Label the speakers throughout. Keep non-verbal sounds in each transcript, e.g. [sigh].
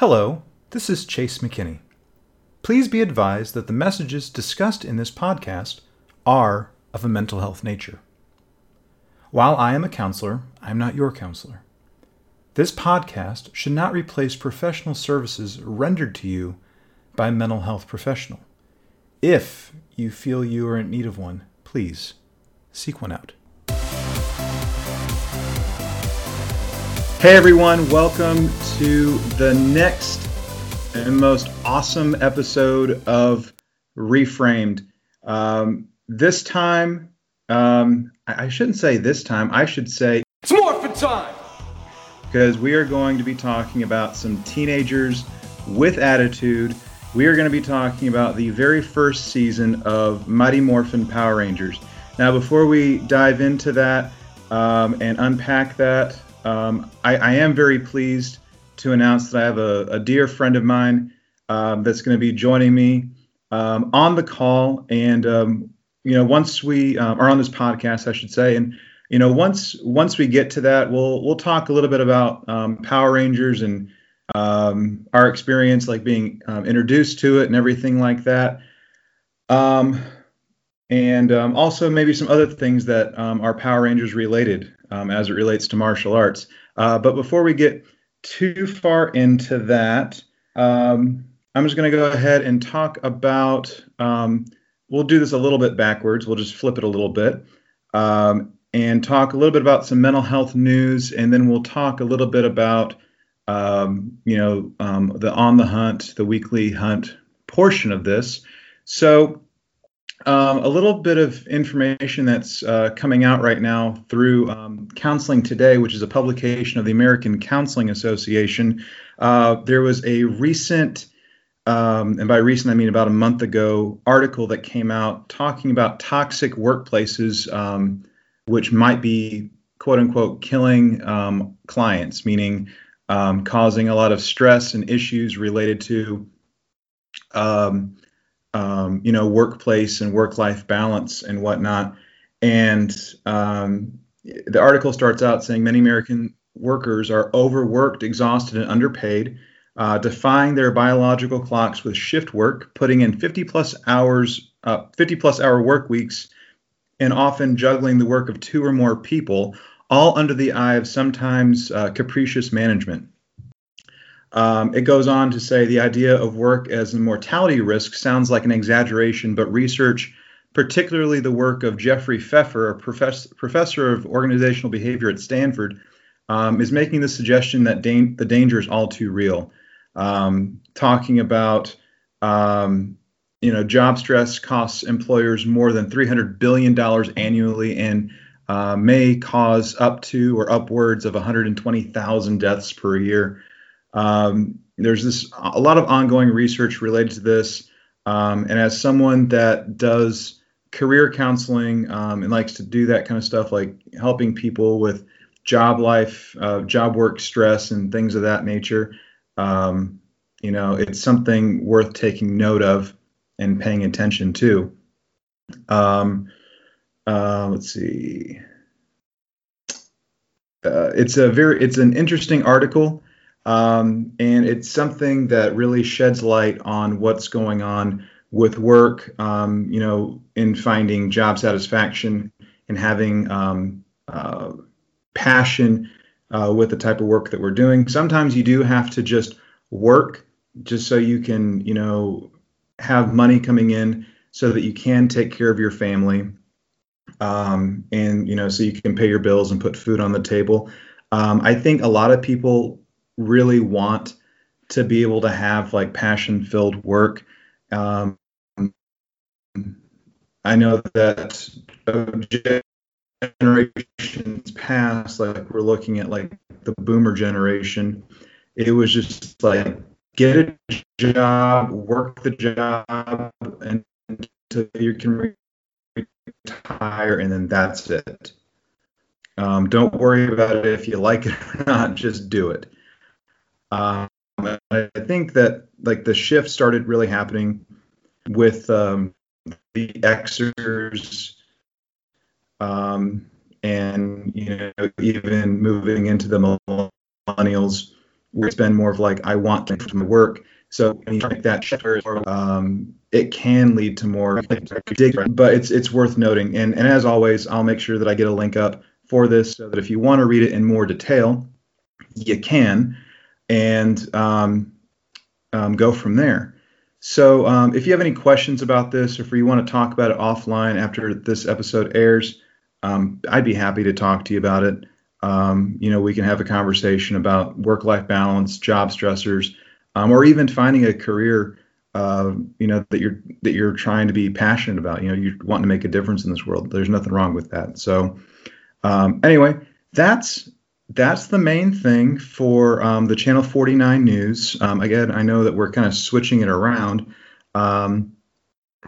Speaker 1: Hello, this is Chase McKinney. Please be advised that the messages discussed in this podcast are of a mental health nature. While I am a counselor, I am not your counselor. This podcast should not replace professional services rendered to you by a mental health professional. If you feel you are in need of one, please seek one out. Hey everyone, welcome to the next and most awesome episode of Reframed. Um, this time, um, I shouldn't say this time, I should say
Speaker 2: it's morphin' time!
Speaker 1: Because we are going to be talking about some teenagers with attitude. We are going to be talking about the very first season of Mighty Morphin Power Rangers. Now, before we dive into that um, and unpack that, um, I, I, am very pleased to announce that I have a, a dear friend of mine um, that's going to be joining me um, on the call. And um, you know, once we um, are on this podcast, I should say, and you know, once once we get to that, we'll we'll talk a little bit about um, Power Rangers and our experience, like being introduced to it and everything like that. And also maybe some other things that are Power Rangers related um, as it relates to martial arts. Uh, but before we get too far into that, um, I'm just going to go ahead and talk about. Um, we'll do this a little bit backwards. We'll just flip it a little bit um, and talk a little bit about some mental health news, and then we'll talk a little bit about, um, you know, um, the on the hunt, the weekly hunt portion of this. So um, a little bit of information that's uh, coming out right now through um, Counseling Today, which is a publication of the American Counseling Association. Uh, there was a recent, um, and by recent I mean about a month ago, article that came out talking about toxic workplaces, um, which might be quote unquote killing um, clients, meaning um, causing a lot of stress and issues related to um, you know, workplace and work-life balance and whatnot. And um, the article starts out saying many American workers are overworked, exhausted, and underpaid, uh, defying their biological clocks with shift work, putting in 50 plus hours, uh, 50 plus hour work weeks, and often juggling the work of two or more people, all under the eye of sometimes uh, capricious management. Um, it goes on to say the idea of work as a mortality risk sounds like an exaggeration, but research, particularly the work of Jeffrey Pfeffer, a profess- professor of organizational behavior at Stanford, um, is making the suggestion that da- the danger is all too real. Um, talking about um, you know job stress costs employers more than 300 billion dollars annually and uh, may cause up to or upwards of 120,000 deaths per year. Um, there's this a lot of ongoing research related to this, um, and as someone that does career counseling um, and likes to do that kind of stuff, like helping people with job life, uh, job work stress, and things of that nature, um, you know, it's something worth taking note of and paying attention to. Um, uh, let's see. Uh, it's a very it's an interesting article um, and it's something that really sheds light on what's going on with work, um, you know, in finding job satisfaction and having um, uh, passion uh, with the type of work that we're doing. Sometimes you do have to just work just so you can, you know, have money coming in so that you can take care of your family. Um, and, you know, so you can pay your bills and put food on the table. Um, I think a lot of people really want to be able to have like passion filled work. Um, I know that generations past, like we're looking at like the boomer generation, it was just like get a job, work the job until you can retire, and then that's it. Um, don't worry about it if you like it or not, just do it. Um, I think that like the shift started really happening with um, the Xers, um, and you know even moving into the millennials. where it's been more of like I want to from work. So when you make that shift, um, it can lead to more but it's it's worth noting. And and as always, I'll make sure that I get a link up for this so that if you want to read it in more detail, you can, and um, um, go from there. So um, if you have any questions about this, or if you want to talk about it offline after this episode airs, um, I'd be happy to talk to you about it. Um, you know, we can have a conversation about work-life balance, job stressors, um, or even finding a career, uh, you know, that you're that you're trying to be passionate about. You know, you want to make a difference in this world. There's nothing wrong with that. So, anyway, that's that's the main thing for um, the Channel 49 news. Um, again, I know that we're kind of switching it around, um,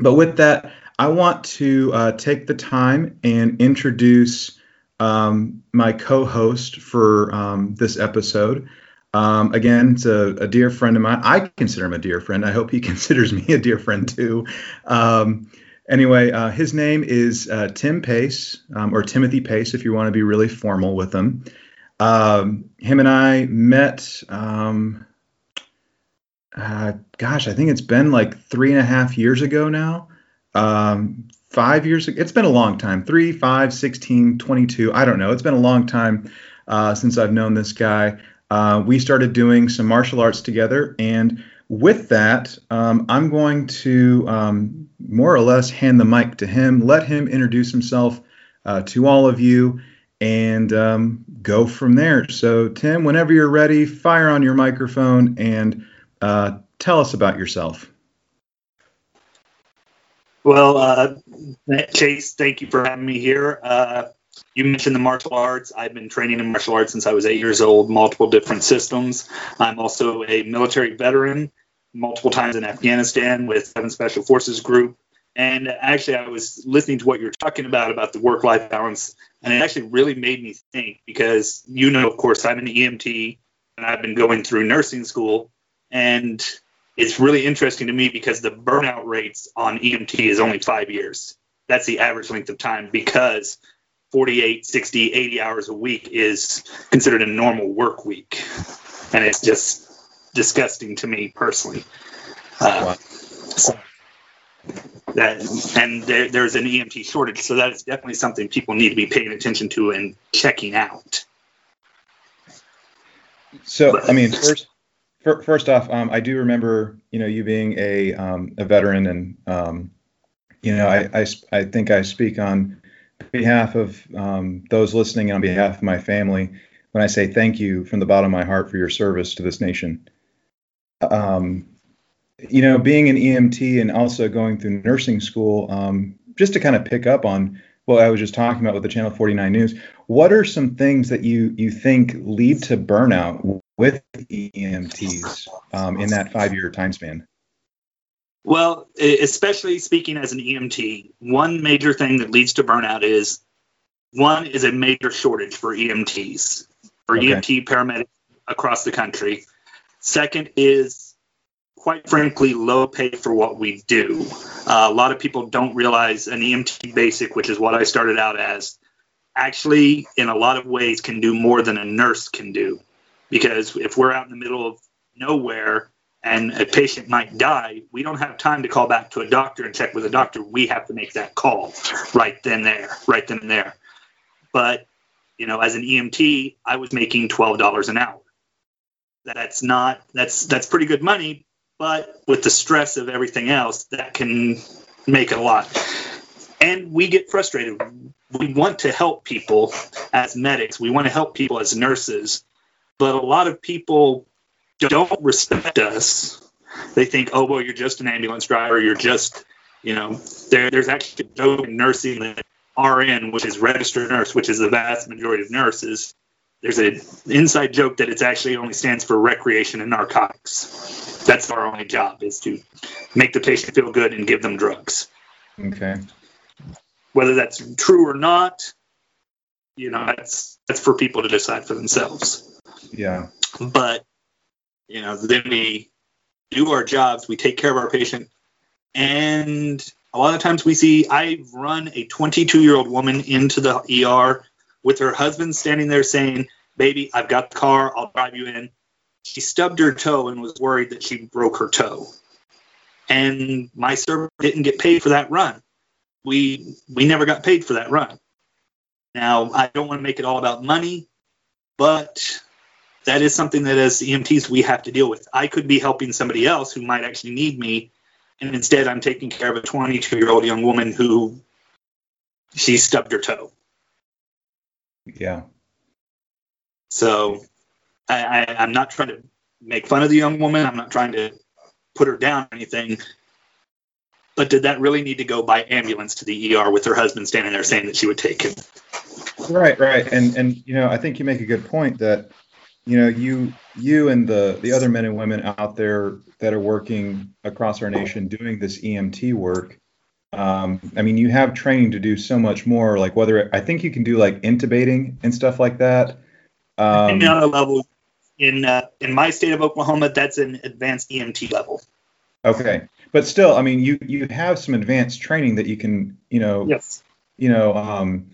Speaker 1: but with that, I want to uh, take the time and introduce um, my co-host for um, this episode. Um, again, it's a, a, dear friend of mine. I consider him a dear friend. I hope he [laughs] considers me a dear friend too. Anyway, uh, his name is uh, Tim Pace, or Timothy Pace, if you want to be really formal with him. Um, him and I met. Um, uh, gosh, I think it's been like three and a half years ago now. Um, five years. It's been a long time. Three, five, 16, 22. I don't know. It's been a long time uh, since I've known this guy. Uh, we started doing some martial arts together. And with that, um, I'm going to um, more or less hand the mic to him, let him introduce himself uh, to all of you, and um, go from there. So, Tim, whenever you're ready, fire on your microphone and uh, tell us about yourself.
Speaker 2: Well, uh, Chase, thank you for having me here. Uh, you mentioned the martial arts. I've been training in martial arts since I was eight years old, multiple different systems. I'm also a military veteran, multiple times in Afghanistan with Seven Special Forces Group. And actually, I was listening to what you're talking about about the work-life balance, and it actually really made me think because you know, of course, I'm an EMT, and I've been going through nursing school, and it's really interesting to me because the burnout rates on EMT is only five years. That's the average length of time because 48, 60, 80 hours a week is considered a normal work week. And it's just disgusting to me personally. Uh, so that, and there, there's an EMT shortage. So that is definitely something people need to be paying attention to and checking out.
Speaker 1: So, but, I mean, first, first off, um, I do remember, you know, you being a um, a veteran, and um, you know, I, I, I think I speak on behalf of um, those listening and on behalf of my family when I say thank you from the bottom of my heart for your service to this nation. Um, you know, being an EMT and also going through nursing school, um, just to kind of pick up on what I was just talking about with the Channel 49 News, what are some things that you you think lead to burnout with EMTs um, in that five year time span?
Speaker 2: Well, especially speaking as an EMT, one major thing that leads to burnout is one is a major shortage for EMTs, for okay. EMT paramedics across the country. Second is, quite frankly, low pay for what we do. Uh, a lot of people don't realize an EMT basic, which is what I started out as, actually, in a lot of ways, can do more than a nurse can do because if we're out in the middle of nowhere and a patient might die, we don't have time to call back to a doctor and check with a doctor. We have to make that call right then there, right then there. But you know, as an EMT, I was making twelve dollars an hour. That's not that's that's pretty good money, but with the stress of everything else, that can make it a lot. And we get frustrated. We want to help people as medics. We want to help people as nurses but a lot of people don't respect us. They think, oh, well, you're just an ambulance driver. You're just, you know, there, there's actually a joke in nursing that RN, which is registered nurse, which is the vast majority of nurses. There's an inside joke that it actually only stands for recreation and narcotics. That's our only job is to make the patient feel good and give them drugs.
Speaker 1: Okay.
Speaker 2: Whether that's true or not, you know, that's that's for people to decide for themselves.
Speaker 1: Yeah.
Speaker 2: But, you know, then we do our jobs, we take care of our patient, and a lot of times we see I've run a 22 year old woman into the ER with her husband standing there saying, Baby, I've got the car, I'll drive you in. she stubbed her toe and was worried that she broke her toe. And my server didn't get paid for that run. We we never got paid for that run. Now I don't want to make it all about money, but that is something that as EMTs we have to deal with. I could be helping somebody else who might actually need me, and instead I'm taking care of a 22 year old young woman who she stubbed her toe.
Speaker 1: Yeah.
Speaker 2: So I, I, I'm not trying to make fun of the young woman. I'm not trying to put her down or anything. But did that really need to go by ambulance to the ER with her husband standing there saying that she would take him?
Speaker 1: Right, right. And and you know, I think you make a good point that you know, you you and the the other men and women out there that are working across our nation doing this EMT work um, I mean, you have training to do so much more. Like whether I think you can do like intubating and stuff like that.
Speaker 2: Um, on a level in uh, in my state of Oklahoma, that's an advanced EMT level.
Speaker 1: Okay, but still, I mean, you you have some advanced training that you can, you know,
Speaker 2: yes,
Speaker 1: you know, um,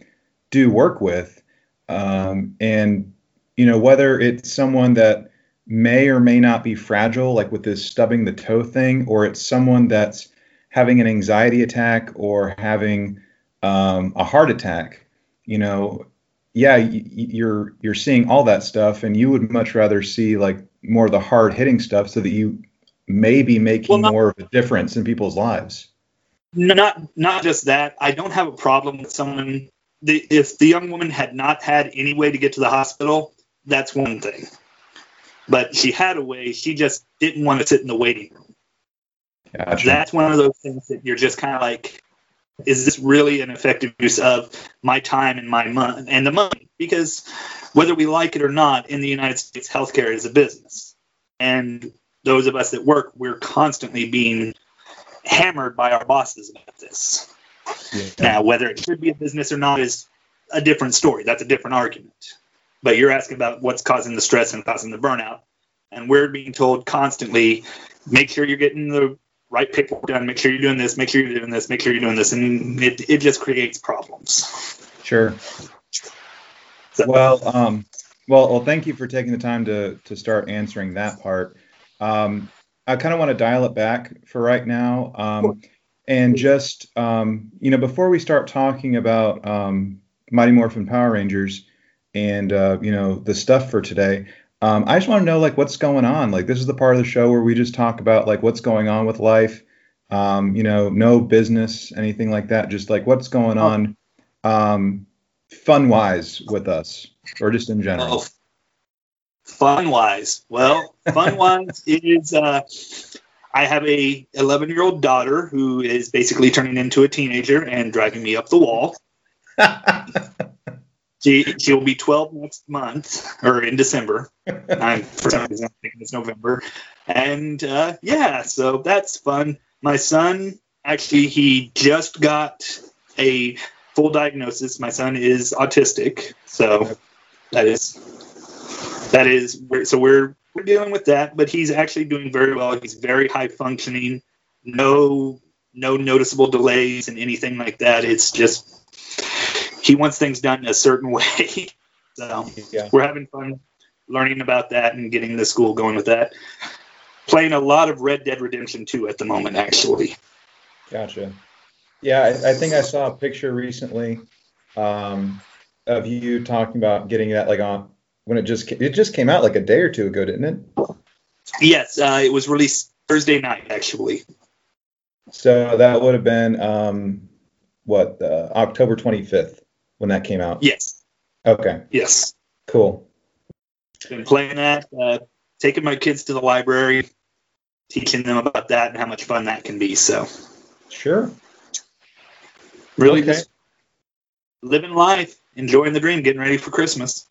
Speaker 1: do work with, um, and you know whether it's someone that may or may not be fragile, like with this stubbing the toe thing, or it's someone that's having an anxiety attack or having um, a heart attack, you know, yeah, you're you're seeing all that stuff, and you would much rather see like more of the hard hitting stuff, so that you may be making well, not, more of a difference in people's lives.
Speaker 2: Not not just that. I don't have a problem with someone. The, if the young woman had not had any way to get to the hospital, that's one thing. But she had a way. She just didn't want to sit in the waiting room. Gotcha. That's one of those things that you're just kind of like, is this really an effective use of my time and my money and the money? Because whether we like it or not, in the United States, healthcare is a business, and those of us that work, we're constantly being hammered by our bosses about this. Yeah. Now, whether it should be a business or not is a different story. That's a different argument. But you're asking about what's causing the stress and causing the burnout. And we're being told constantly make sure you're getting the right paperwork done, make sure you're doing this, make sure you're doing this, make sure you're doing this, and it, it just creates problems.
Speaker 1: Sure. So, well, um, well, well, thank you for taking the time to to start answering that part. Um, I kind of want to dial it back for right now, um, and just um, you know, before we start talking about um, Mighty Morphin Power Rangers and uh, you know the stuff for today, um, I just want to know like what's going on. Like this is the part of the show where we just talk about like what's going on with life. Um, you know, no business, anything like that. Just like what's going on, um, fun wise with us, or just in general. Well, [laughs]
Speaker 2: fun wise, well, fun wise is uh, I have a 11 year old daughter who is basically turning into a teenager and driving me up the wall. [laughs] She she'll be 12 next month or in December. [laughs] I'm for some reason I'm thinking it's November, and uh, yeah, so that's fun. My son actually he just got a full diagnosis. My son is autistic, so that is that is so we're we're dealing with that, but he's actually doing very well. He's very high functioning. No no noticeable delays and anything like that. It's just he wants things done a certain [laughs] way. so yeah. we're having fun learning about that and getting the school going with that. Playing a lot of Red Dead Redemption 2 at the moment, actually.
Speaker 1: Gotcha. Yeah, I, I think I saw a picture recently um, of you talking about getting that like on when it just it just came out like a day or two ago, didn't it?
Speaker 2: Yes, uh, it was released Thursday night, actually.
Speaker 1: So that would have been um, what uh, October 25th when that came out?
Speaker 2: Yes.
Speaker 1: Okay.
Speaker 2: Yes.
Speaker 1: Cool.
Speaker 2: Been playing that, uh, taking my kids to the library, teaching them about that and how much fun that can be. So.
Speaker 1: Sure.
Speaker 2: Really okay. just living life, enjoying the dream, getting ready for Christmas.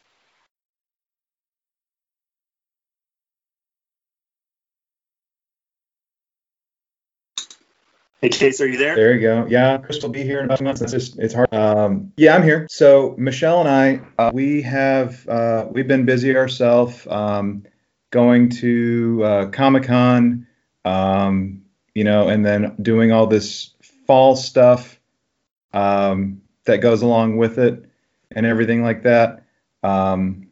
Speaker 2: Hey Chase, are you there?
Speaker 1: There you go. Yeah, Chris will be here in about months. It's just it's hard. Um, yeah, I'm here. So Michelle and I, uh, we have uh, we've been busy ourselves, um, going to uh, Comic Con, um, you know, and then doing all this fall stuff um, that goes along with it, and everything like that. Um,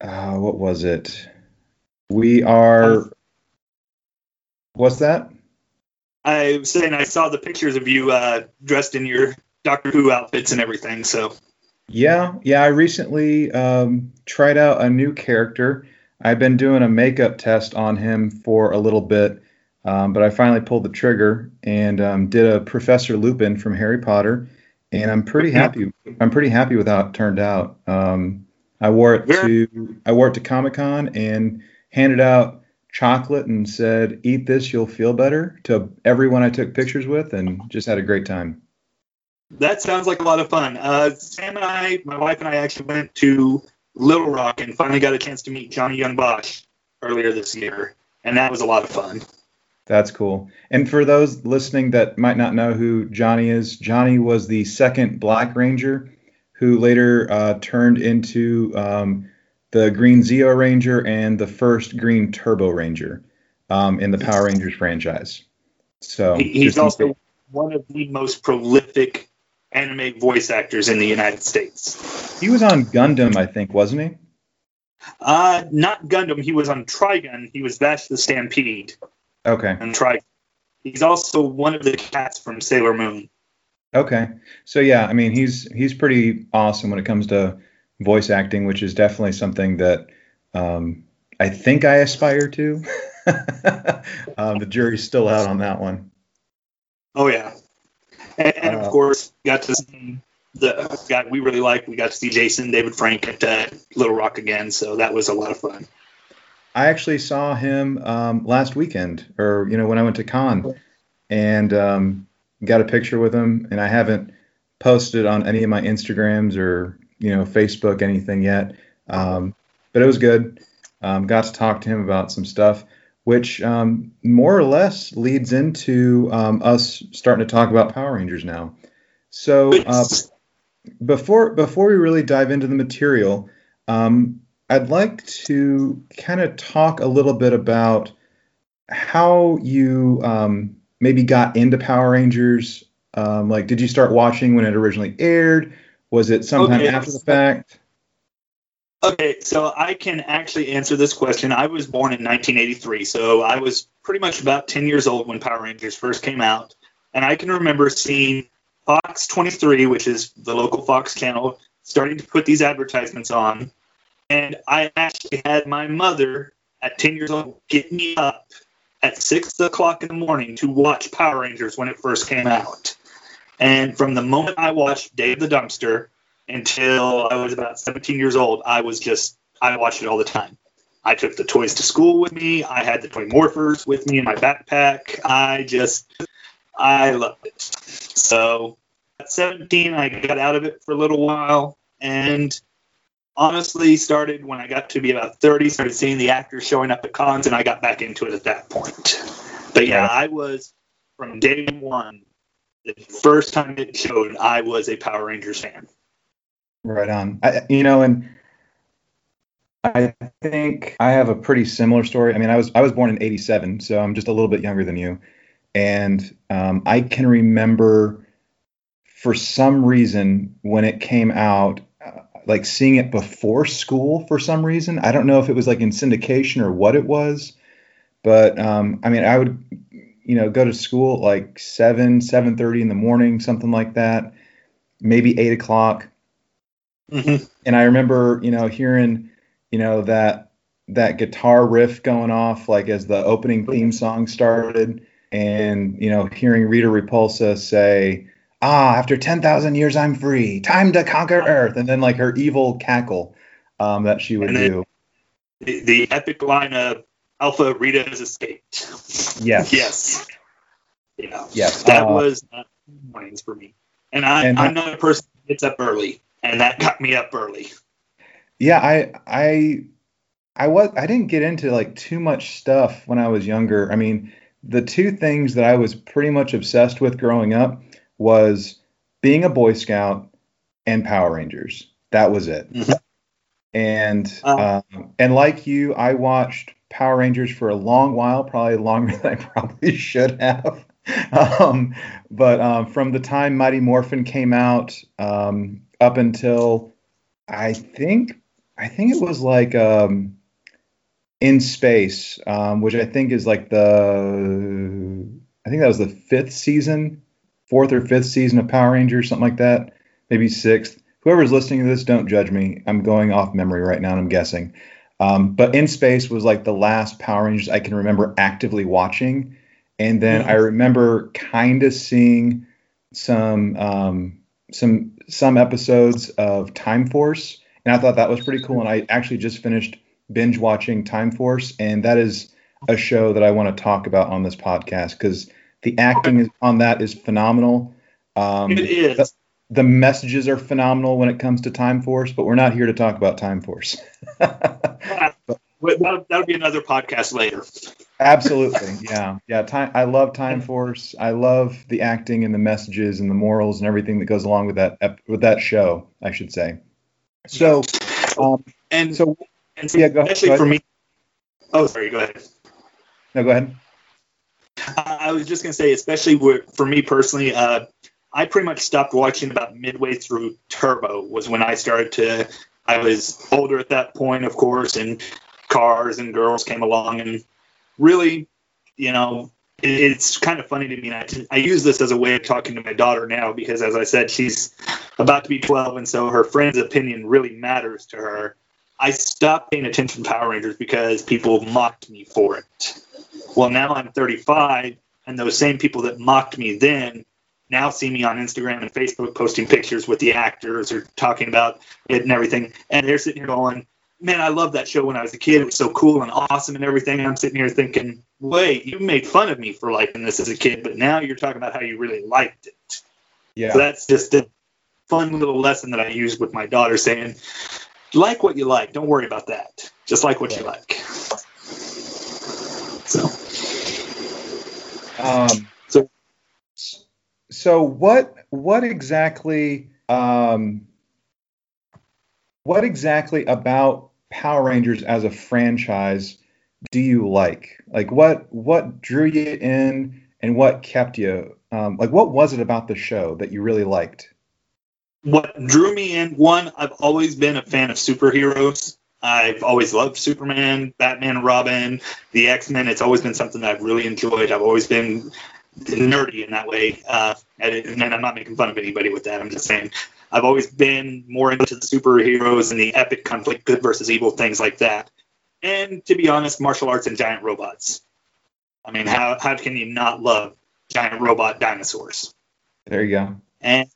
Speaker 1: uh, what was it? We are. What's that?
Speaker 2: I was saying I saw the pictures of you uh, dressed in your Doctor Who outfits and everything. So.
Speaker 1: Yeah, yeah. I recently um, tried out a new character. I've been doing a makeup test on him for a little bit, um, but I finally pulled the trigger and um, did a Professor Lupin from Harry Potter, and I'm pretty happy. I'm pretty happy with how it turned out. Um, I wore it to I wore it to Comic Con and handed out chocolate and said, "Eat this, you'll feel better." To everyone I took pictures with, and just had a great time.
Speaker 2: That sounds like a lot of fun. Uh, Sam and I, my wife and I, actually went to Little Rock and finally got a chance to meet Johnny Young Bosch earlier this year, and that was a lot of fun.
Speaker 1: That's cool. And for those listening that might not know who Johnny is, Johnny was the second Black Ranger who later uh, turned into um, the Green Zeo Ranger and the first Green Turbo Ranger um, in the Power Rangers franchise. So
Speaker 2: he's also one of the most prolific anime voice actors in the United States.
Speaker 1: He was on Gundam, I think, wasn't he?
Speaker 2: Uh, not Gundam. He was on Trigun. He was Vash the Stampede.
Speaker 1: Okay.
Speaker 2: And Trigun. He's also one of the cats from Sailor Moon.
Speaker 1: Okay. So yeah, I mean, he's he's pretty awesome when it comes to voice acting, which is definitely something that um, I think I aspire to. [laughs] um, the jury's still out on that one.
Speaker 2: Oh yeah, and, and of uh, course, got to see the guy we really like. We got to see Jason David Frank at uh, Little Rock again, so that was a lot of fun.
Speaker 1: I actually saw him um, last weekend, or you know, when I went to con, and um, got a picture with him. And I haven't posted on any of my Instagrams or you know Facebook anything yet, um, but it was good. Um, got to talk to him about some stuff which um, more or less leads into um, us starting to talk about Power Rangers now. So uh, before before we really dive into the material, um, I'd like to kind of talk a little bit about how you um, maybe got into Power Rangers. Um, like, did you start watching when it originally aired? Was it sometime okay. after the fact?
Speaker 2: Okay, so I can actually answer this question. I was born in 1983, so I was pretty much about 10 years old when Power Rangers first came out. And I can remember seeing Fox 23, which is the local Fox channel, starting to put these advertisements on. And I actually had my mother at 10 years old get me up at 6 o'clock in the morning to watch Power Rangers when it first came out. And from the moment I watched Day of the Dumpster until I was about 17 years old. I was just, I watched it all the time. I took the toys to school with me. I had the toy morphers with me in my backpack. I just, I loved it. So at 17, I got out of it for a little while and honestly started when I got to be about 30, started seeing the actors showing up at cons and I got back into it at that point. But yeah, I was from day one, the first time it showed, I was a Power Rangers fan.
Speaker 1: Right on. I, you know, and I think I have a pretty similar story. I mean, I was I was born in '87, so I'm just a little bit younger than you, and um, I can remember for some reason when it came out, uh, like seeing it before school for some reason. I don't know if it was like in syndication or what it was, but um, I mean, I would, you know, go to school like seven, seven thirty in the morning, something like that, maybe eight o'clock Mm-hmm. And I remember, you know, hearing, you know, that that guitar riff going off like as the opening theme song started, and you know, hearing Rita Repulsa say, "Ah, after ten thousand years, I'm free. Time to conquer Earth," and then like her evil cackle um, that she would do.
Speaker 2: The, the epic line of Alpha Rita has escaped.
Speaker 1: Yes.
Speaker 2: yes.
Speaker 1: Yeah. Yes.
Speaker 2: That uh, was uh, mornings for me. And I, and I'm not a person who gets up early and that got me up early.
Speaker 1: Yeah, I I I was I didn't get into like too much stuff when I was younger. I mean, the two things that I was pretty much obsessed with growing up was being a Boy Scout and Power Rangers. That was it. Mm-hmm. And uh, um, and like you, I watched Power Rangers for a long while, probably longer [laughs] than I probably should have. um, but um, from the time Mighty Morphin came out um, up until I think I think it was like um, in space, um, which I think is like the I think that was the fifth season, fourth or fifth season of Power Rangers, something like that, maybe sixth. Whoever's listening to this, don't judge me. I'm going off memory right now, and I'm guessing. Um, but in space was like the last Power Rangers I can remember actively watching, and then mm-hmm. I remember kind of seeing some um, some some episodes of Time Force, and I thought that was pretty cool. And I actually just finished binge watching Time Force, and that is a show that I want to talk about on this podcast because the acting on that is phenomenal.
Speaker 2: Um, it is.
Speaker 1: The, the, messages are phenomenal when it comes to Time Force, but we're not here to talk about Time Force. [laughs] [laughs]
Speaker 2: that'll, that'll be another podcast later.
Speaker 1: Absolutely, [laughs] yeah, yeah. Time. I love Time Force. I love the acting and the messages and the morals and everything that goes along with that with that show. I should say. So, um,
Speaker 2: and so and so, yeah, go, especially go for me. Oh, sorry. Go ahead.
Speaker 1: No, go ahead.
Speaker 2: I was just going to say, especially for me personally, uh, I pretty much stopped watching about midway through Turbo. Was when I started to. I was older at that point, of course, and cars and girls came along, and really, you know, it's kind of funny to me. I, I use this as a way of talking to my daughter now because, as I said, she's about to be 12, and so her friend's opinion really matters to her. I stopped paying attention to Power Rangers because people mocked me for it. Well, now I'm 35, and those same people that mocked me then now see me on Instagram and Facebook posting pictures with the actors or talking about it and everything. And they're sitting here going, Man, I love that show when I was a kid. It was so cool and awesome and everything. And I'm sitting here thinking, Wait, you made fun of me for liking this as a kid, but now you're talking about how you really liked it. Yeah. So that's just a fun little lesson that I use with my daughter saying, like what you like. Don't worry about that. Just like what you like. So.
Speaker 1: Um, so. What what exactly um, what exactly about Power Rangers as a franchise do you like? Like what what drew you in and what kept you? Um, like what was it about the show that you really liked?
Speaker 2: what drew me in one i've always been a fan of superheroes i've always loved superman batman robin the x-men it's always been something that i've really enjoyed i've always been nerdy in that way uh, and i'm not making fun of anybody with that i'm just saying i've always been more into the superheroes and the epic conflict good versus evil things like that. And to be honest martial arts and giant robots. I mean how, how can you not love giant robot dinosaurs?
Speaker 1: There you go.
Speaker 2: And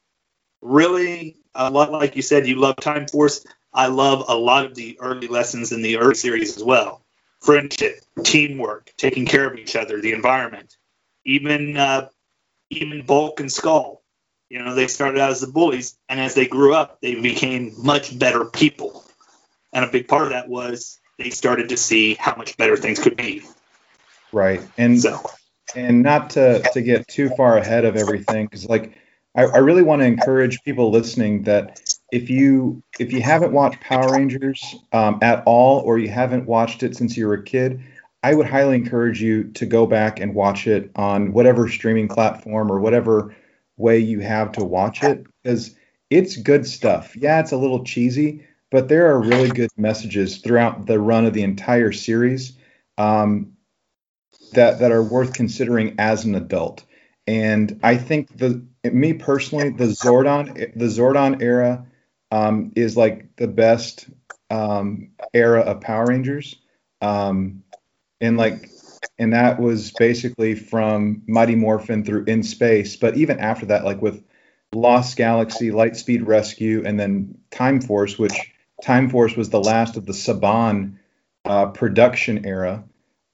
Speaker 2: really a lot like you said you love time force. I love a lot of the early lessons in the early series as well. Friendship teamwork taking care of each other the environment even uh, even bulk and skull. You know they started out as the bullies and as they grew up they became much better people. And a big part of that was they started to see how much better things could be.
Speaker 1: Right. And so. and not to to get too far ahead of everything because like I, I really want to encourage people listening that if you if you haven't watched Power Rangers um, at all, or you haven't watched it since you were a kid, I would highly encourage you to go back and watch it on whatever streaming platform or whatever way you have to watch it because it's good stuff. Yeah, it's a little cheesy, but there are really good messages throughout the run of the entire series um, that that are worth considering as an adult. And I think the me personally, the Zordon the Zordon era um, is like the best um, era of Power Rangers. Um, and like and that was basically from Mighty Morphin through In Space. But even after that, like with Lost Galaxy, Lightspeed Rescue, and then Time Force, which Time Force was the last of the Saban uh, production era.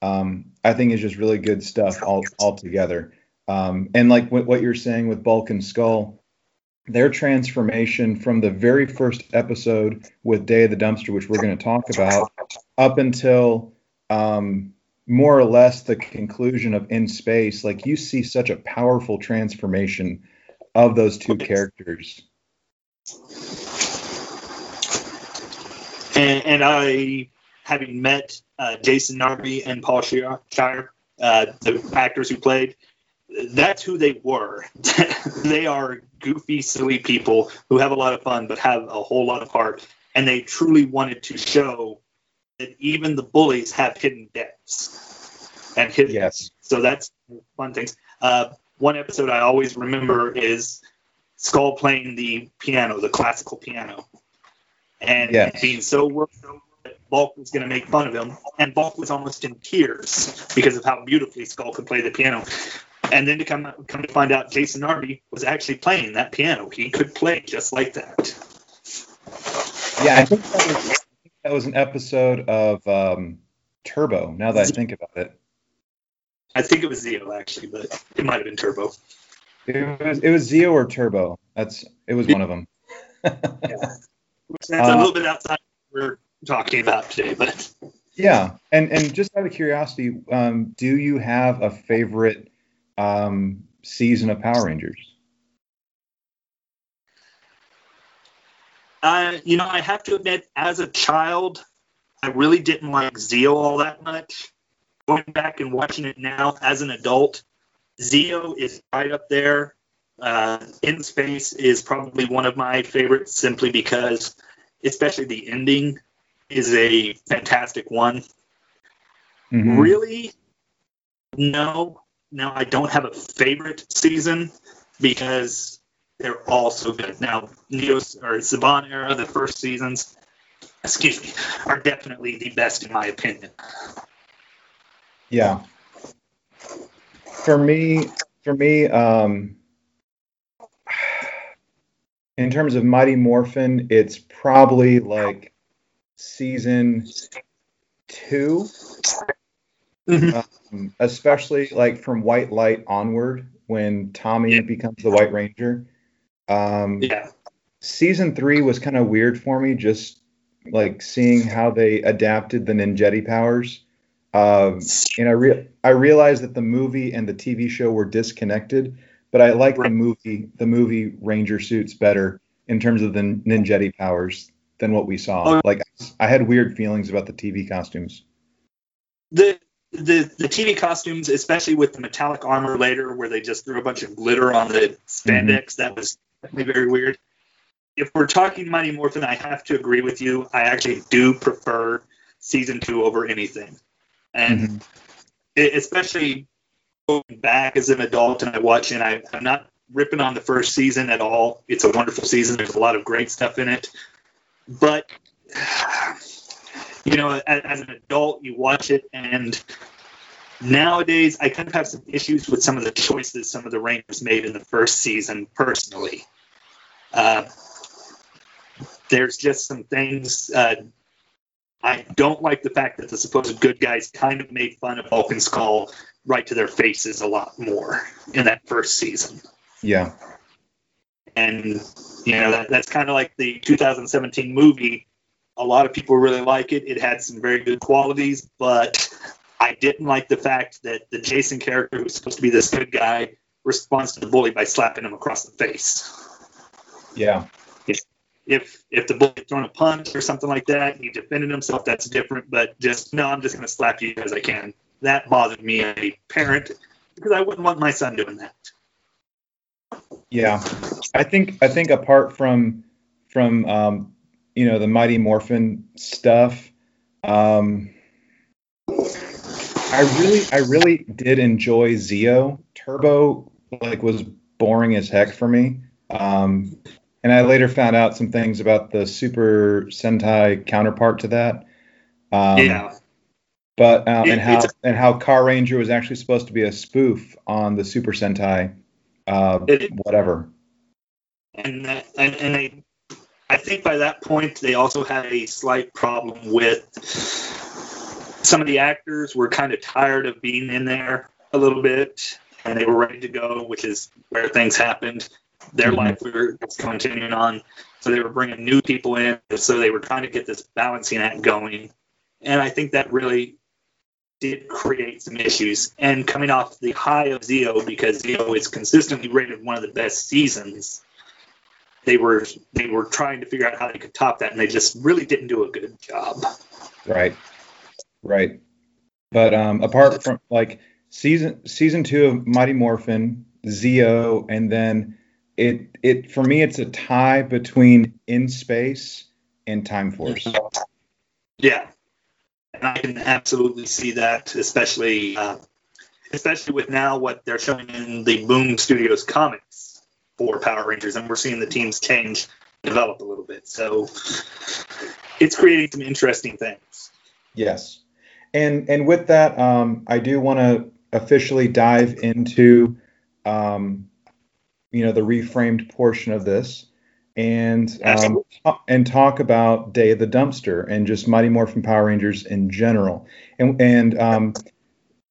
Speaker 1: Um, I think is just really good stuff all altogether. Um, and like what, what you're saying with Bulk and Skull, their transformation from the very first episode with Day of the Dumpster, which we're going to talk about, up until um, more or less the conclusion of In Space, like you see such a powerful transformation of those two characters.
Speaker 2: And, and I, having met uh, Jason Narvy and Paul Schrier, uh, the actors who played, that's who they were. [laughs] they are goofy, silly people who have a lot of fun but have a whole lot of heart. and they truly wanted to show that even the bullies have hidden depths and hidden.
Speaker 1: Yes.
Speaker 2: So that's one thing. Uh, one episode I always remember is Skull playing the piano, the classical piano, and
Speaker 1: Yes.
Speaker 2: being so worked worried that Bulk was going to make fun of him, and Bulk was almost in tears because of how beautifully Skull could play the piano. And then to come come to find out, Jason Narvy was actually playing that piano. He could play just like that.
Speaker 1: Yeah, I think that was, that was an episode of um, Turbo. Now that I think about it,
Speaker 2: I think it was Zeo actually, but it might have been Turbo.
Speaker 1: it was it was Zeo or Turbo. That's it was one of them. [laughs]
Speaker 2: That's a
Speaker 1: Uh,
Speaker 2: little bit outside what we're talking about today, but
Speaker 1: Yeah, and and just out of curiosity, um, do you have a favorite um, season of Power Rangers?
Speaker 2: Uh, you know, I have to admit, as a child, I really didn't like Zeo all that much. Going back and watching it now as an adult, Zeo is right up there. Uh, In Space is probably one of my favorites simply because, especially the ending, is a fantastic one.
Speaker 1: Mhm.
Speaker 2: Really? No. No, I don't have a favorite season because they're all so good. Now, Neos or Saban era, the first seasons, excuse me, are definitely the best in my opinion.
Speaker 1: Yeah. For me, for me, um, in terms of Mighty Morphin, it's probably like season two, um, especially like from White Light onward when Tommy
Speaker 2: Yeah.
Speaker 1: becomes the White Ranger. Um,
Speaker 2: Yeah.
Speaker 1: season three was kind of weird for me, just like seeing how they adapted the Ninjetti powers. Um, and I re- I realized that the movie and the TV show were disconnected, but I like the movie the movie Ranger suits better in terms of the Ninjetti powers than what we saw.
Speaker 2: Oh.
Speaker 1: Like I had weird feelings about the TV costumes.
Speaker 2: The the the TV costumes, especially with the metallic armor later, where they just threw a bunch of glitter on the spandex, that was definitely very weird. If we're talking Mighty Morphin, I have to agree with you. I actually do prefer season two over anything, and it, mm-hmm. especially going back as an adult and I watch and I, I'm not ripping on the first season at all. It's a wonderful season. There's a lot of great stuff in it, but [sighs] you know, as, as an adult, you watch it and nowadays I kind of have some issues with some of the choices some of the Rangers made in the first season personally. Uh, there's just some things uh, I don't like the fact that the supposed good guys kind of made fun of Bulk and Skull right to their faces a lot more in that first season.
Speaker 1: Yeah.
Speaker 2: And, you know, that, that's kind of like the 2017 movie. A lot of people really like it. It had some very good qualities, but I didn't like the fact that the Jason character, who's supposed to be this good guy, responds to the bully by slapping him across the face.
Speaker 1: Yeah.
Speaker 2: if if the bully had thrown a punch or something like that, he defended himself, that's different. But just no, I'm just going to slap you as I can. That bothered me as a parent because I wouldn't want my son doing that.
Speaker 1: Yeah, I think I think apart from from um, you know the Mighty Morphin stuff, um, I really I really did enjoy Zeo. Turbo like was boring as heck for me, um, and I later found out some things about the Super Sentai counterpart to that. Um,
Speaker 2: yeah,
Speaker 1: but um,
Speaker 2: It-
Speaker 1: and how and how Carranger was actually supposed to be a spoof on the Super Sentai, uh,
Speaker 2: It-
Speaker 1: whatever.
Speaker 2: and that, and, and they, I think by that point they also had a slight problem with some of the actors were kind of tired of being in there a little bit, and they were ready to go, which is where things happened. Their
Speaker 1: Mhm.
Speaker 2: life was continuing on, so they were bringing new people in. So they were trying to get this balancing act going, and I think that really did create some issues. And coming off the high of Zeo, because Zeo is consistently rated one of the best seasons, they were they were trying to figure out how they could top that, and they just really didn't do a good job.
Speaker 1: Right. Right. But um, apart from like season season two of Mighty Morphin, Zeo, and then it it for me it's a tie between In Space and Time Force.
Speaker 2: Yeah, and I can absolutely see that, especially uh, especially with now what they're showing in the Boom Studios comics for Power Rangers, and we're seeing the teams change, develop a little bit. So it's creating some interesting things.
Speaker 1: Yes, and and with that, um, I do want to officially dive into, um, you know, the reframed portion of this, and um, and talk about Day of the Dumpster and just Mighty Morphin Power Rangers in general, and and um,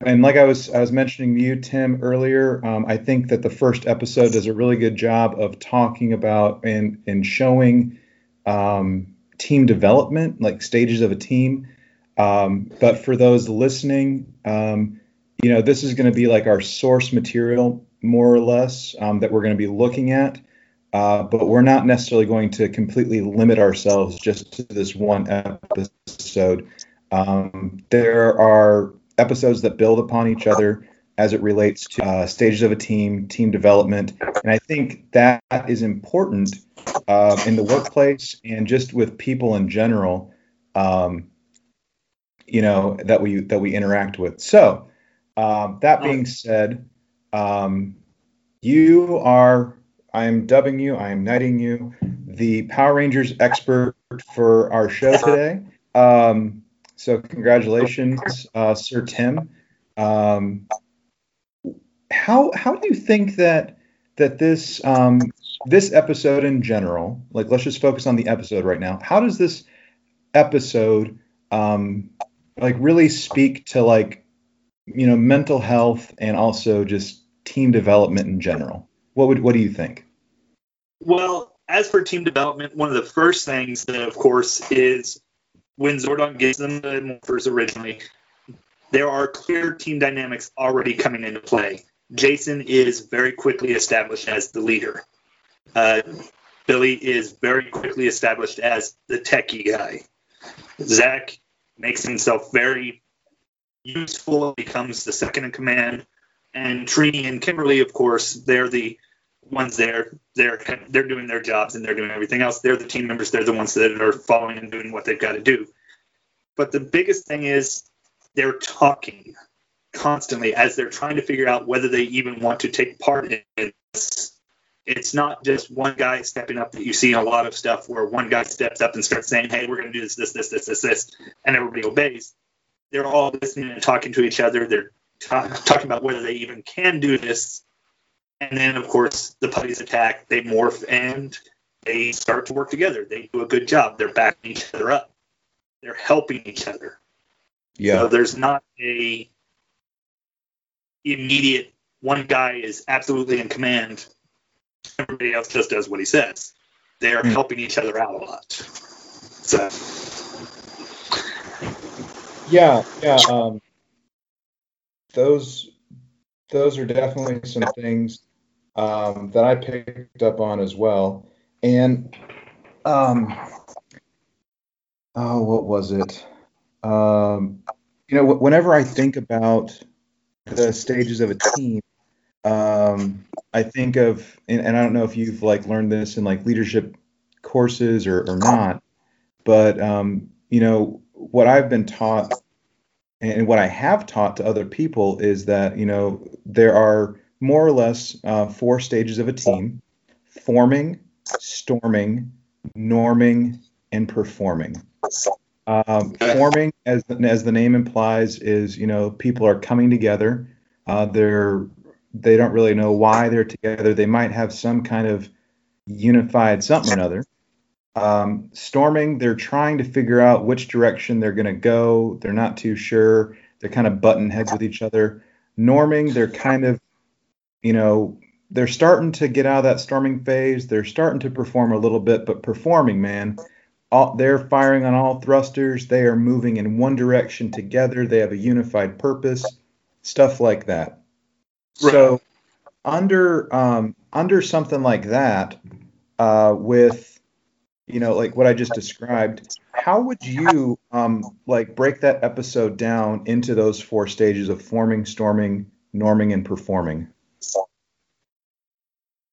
Speaker 1: and like I was I was mentioning to you, Tim, earlier, um, I think that the first episode does a really good job of talking about and and showing um, team development, like stages of a team. Um, but for those listening, um, you know, this is going to be like our source material, more or less, um, that we're going to be looking at. Uh, but we're not necessarily going to completely limit ourselves just to this one episode. Um, there are episodes that build upon each other as it relates to uh, stages of a team, team development, and I think that is important uh, in the workplace and just with people in general. Um, you know that we that we interact with. So um, that being said, um, you are I am dubbing you, I am knighting you the Power Rangers expert for our show today. Um, so congratulations, uh, Sir Tim. Um, how how do you think that that this um, this episode in general, like let's just focus on the episode right now. How does this episode um, like really speak to like you know mental health and also just team development in general? What would what do you think?
Speaker 2: Well, as for team development, one of the first things that, of course, is when Zordon gives them the morphers originally, there are clear team dynamics already coming into play. Jason is very quickly established as the leader. Uh, Billy is very quickly established as the techie guy. Zach makes himself very useful, becomes the second in command. And Trini and Kimberly, of course, they're the ones there. They're they're doing their jobs and they're doing everything else. They're the team members. They're the ones that are following and doing what they've got to do. But the biggest thing is they're talking constantly as they're trying to figure out whether they even want to take part in this. It's not just one guy stepping up that you see in a lot of stuff where one guy steps up and starts saying, "Hey, we're going to do this, this, this, this, this, this," and everybody obeys. They're all listening and talking to each other. They're talking about whether they even can do this and then, of course, the putties attack, they morph, and they start to work together. They do a good job. They're backing each other up. They're helping each other. Yeah. So there's not a immediate one guy is absolutely in command. Everybody else just does what he says. They are mm. helping each other out a lot. So.
Speaker 1: Yeah, yeah. Um, those those are definitely some things um, that I picked up on as well. And um, oh, what was it? Um, you know, whenever I think about the stages of a team, um, I think of, and, and, I don't know if you've like learned this in like leadership courses or, or not, but um, you know, what I've been taught and what I have taught to other people is that you know there are more or less uh, four stages of a team: forming, storming, norming, and performing. Um, forming, as as the name implies, is you know people are coming together. Uh, they're they don't really know why they're together. They might have some kind of unified something or another. Um, storming, they're trying to figure out which direction they're going to go. They're not too sure. They're kind of button heads with each other. Norming, they're kind of, you know, they're starting to get out of that storming phase. They're starting to perform a little bit, but performing, man, all, they're firing on all thrusters. They are moving in one direction together. They have a unified purpose, stuff like that. Right. So, under um, under something like that, uh, with you know, like what I just described, how would you um, like break that episode down into those four stages of forming, storming, norming, and performing?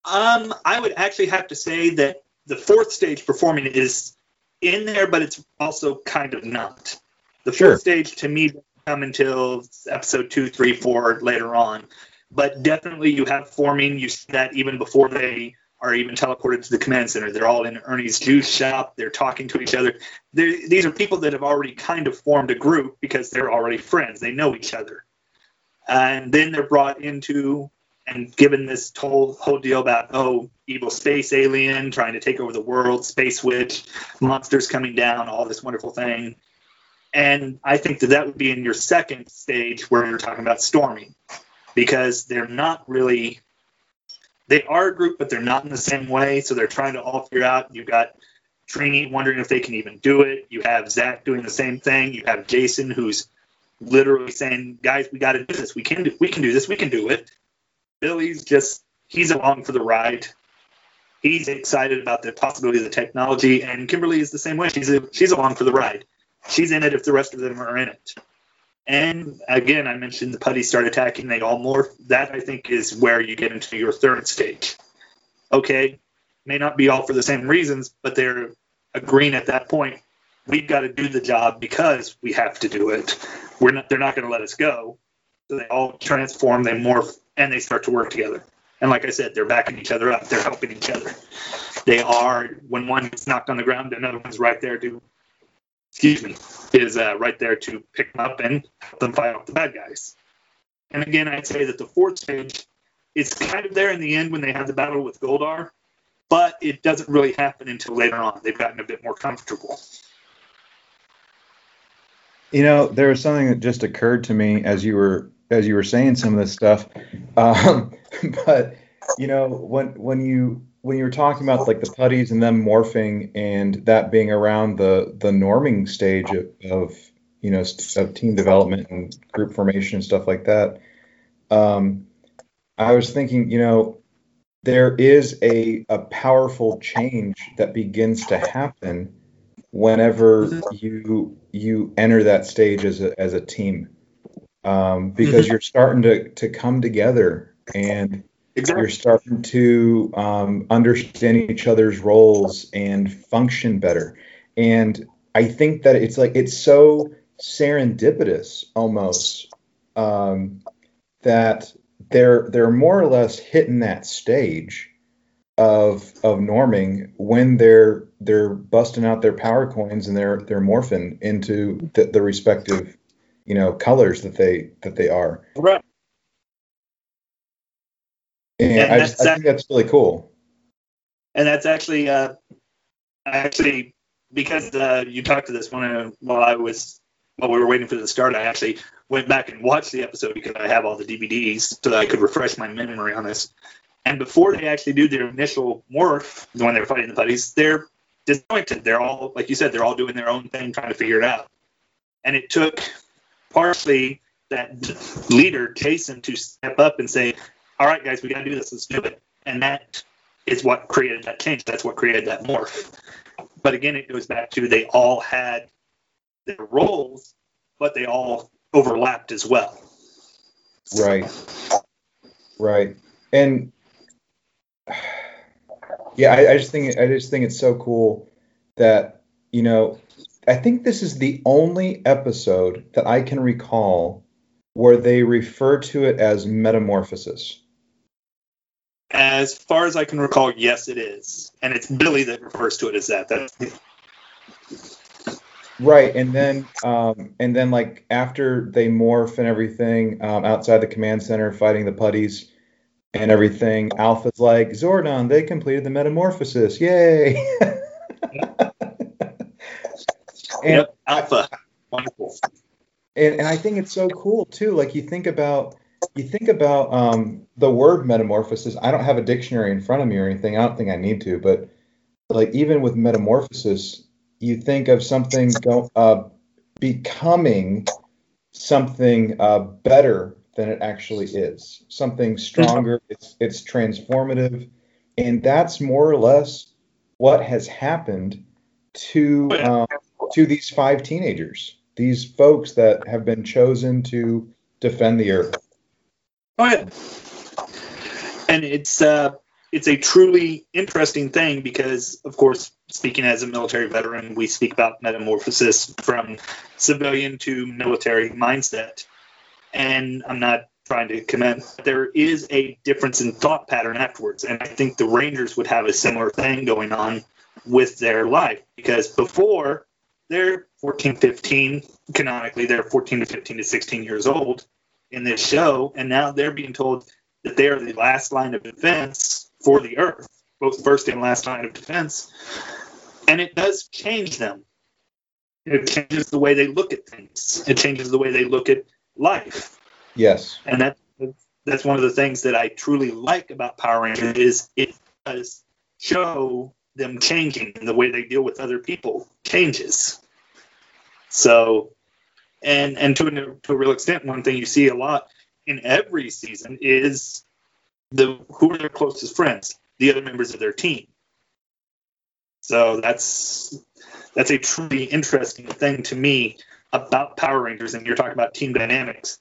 Speaker 2: Um, I would actually have to say that the fourth stage, performing, is in there, but it's also kind of not. The
Speaker 1: Sure.
Speaker 2: fourth stage to me doesn't come until episode two, three, four later on. But definitely you have forming. You see that even before they are even teleported to the command center. They're all in Ernie's juice shop. They're talking to each other. They're, these are people that have already kind of formed a group because they're already friends. They know each other. And then they're brought into and given this whole whole deal about oh evil space alien trying to take over the world, space witch, monsters coming down, all this wonderful thing. And I think that that would be in your second stage where you're talking about storming, because they're not really. They are a group, but they're not in the same way. So they're trying to all figure out. You've got Trini wondering if they can even do it. You have Zach doing the same thing. You have Jason who's literally saying, "Guys, we got to do this. We can do. We can do this. We can do it." Billy's just he's along for the ride. He's excited about the possibility of the technology, and Kimberly is the same way. She's a, she's along for the ride. She's in it if the rest of them are in it. And again, I mentioned the putties start attacking. They all morph. That I think is where you get into your third stage. Okay, may not be all for the same reasons, but they're agreeing at that point. We've got to do the job because we have to do it. We're not. They're not going to let us go. So they all transform. They morph and they start to work together. And like I said, they're backing each other up. They're helping each other. They are when one gets knocked on the ground, another one's right there to, excuse me, is uh, right there to pick them up and help them fight off the bad guys. And again, I'd say that the fourth stage is kind of there in the end when they have the battle with Goldar, but it doesn't really happen until later on. They've gotten a bit more comfortable.
Speaker 1: You know, there was something that just occurred to me as you were as you were saying some of this stuff. [laughs] Um, but you know, when when you when you were talking about like the putties and them morphing and that being around the the norming stage of, of you know of team development and group formation and stuff like that, um, I was thinking, you know, there is a a powerful change that begins to happen whenever you you enter that stage as a as a team um, because you're starting to to come together and you're starting to um, understand each other's roles and function better. And i think that it's like it's so serendipitous almost um, that they're they're more or less hitting that stage of of norming when they're they're busting out their power coins and they're they're morphing into the, the respective you know colors that they that they are.
Speaker 2: Right.
Speaker 1: And
Speaker 2: And
Speaker 1: I, just, I think that's really cool
Speaker 2: and that's actually uh, actually because uh, you talked to this one uh, while I was while we were waiting for the start. I actually went back and watched the episode because I have all the DVDs so that I could refresh my memory on this. And before they actually do their initial morph, when they're fighting the putties, they're disjointed. They're all like you said, they're all doing their own thing, trying to figure it out. And it took partially that leader Jason to step up and say, "All right, guys, we got to do this. Let's do it." And that is what created that change. That's what created that morph. But again, it goes back to they all had their roles, but they all overlapped as well.
Speaker 1: right right and yeah I, I just think i just think it's so cool that you know i think this is the only episode that i can recall where they refer to it as metamorphosis
Speaker 2: As far as I can recall, yes, it is, and it's Billy that refers to it as that. That's
Speaker 1: Right, and then um, and then like after they morph and everything um, outside the command center, fighting the putties and everything, Alpha's like Zordon, they completed the metamorphosis, yay! [laughs] and,
Speaker 2: yep, Alpha. Wonderful.
Speaker 1: and and I think it's so cool too. Like you think about you think about um, the word metamorphosis. I don't have a dictionary in front of me or anything. I don't think I need to, but like even with metamorphosis, you think of something go, uh, becoming something uh, better than it actually is, something stronger. It's it's transformative, and that's more or less what has happened to um, to these five teenagers, these folks that have been chosen to defend the earth.
Speaker 2: Oh yeah. And it's uh, it's a truly interesting thing because, of course, speaking as a military veteran, we speak about metamorphosis from civilian to military mindset. And I'm not trying to comment. There is a difference in thought pattern afterwards. And I think the Rangers would have a similar thing going on with their life because before they're 14, 15, canonically, they're 14 to 15 to 16 years old in this show. And now they're being told that they are the last line of defense for the earth, both first and last line of defense. And it does change them. It changes the way they look at things. It changes the way they look at life.
Speaker 1: Yes.
Speaker 2: And that that's one of the things that I truly like about Power Rangers is it does show them changing and the way they deal with other people changes. So, and and to a, to a real extent, one thing you see a lot in every season is the who are their closest friends, the other members of their team. So that's that's a truly interesting thing to me about Power Rangers, and you're talking about team dynamics.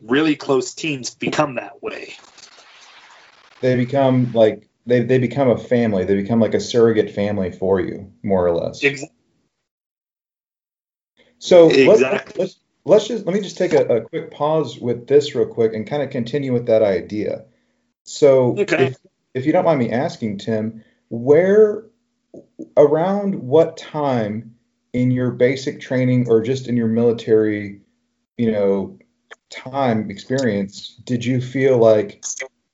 Speaker 2: Really close teams become that way.
Speaker 1: They become like they, they become a family. They become like a surrogate family for you, more or less.
Speaker 2: Exactly.
Speaker 1: So exactly. Let, let's let's just let me just take a, a quick pause with this real quick and kind of continue with that idea. So, okay. if, if you don't mind me asking, Tim, where around what time in your basic training or just in your military, you know, time experience did you feel like,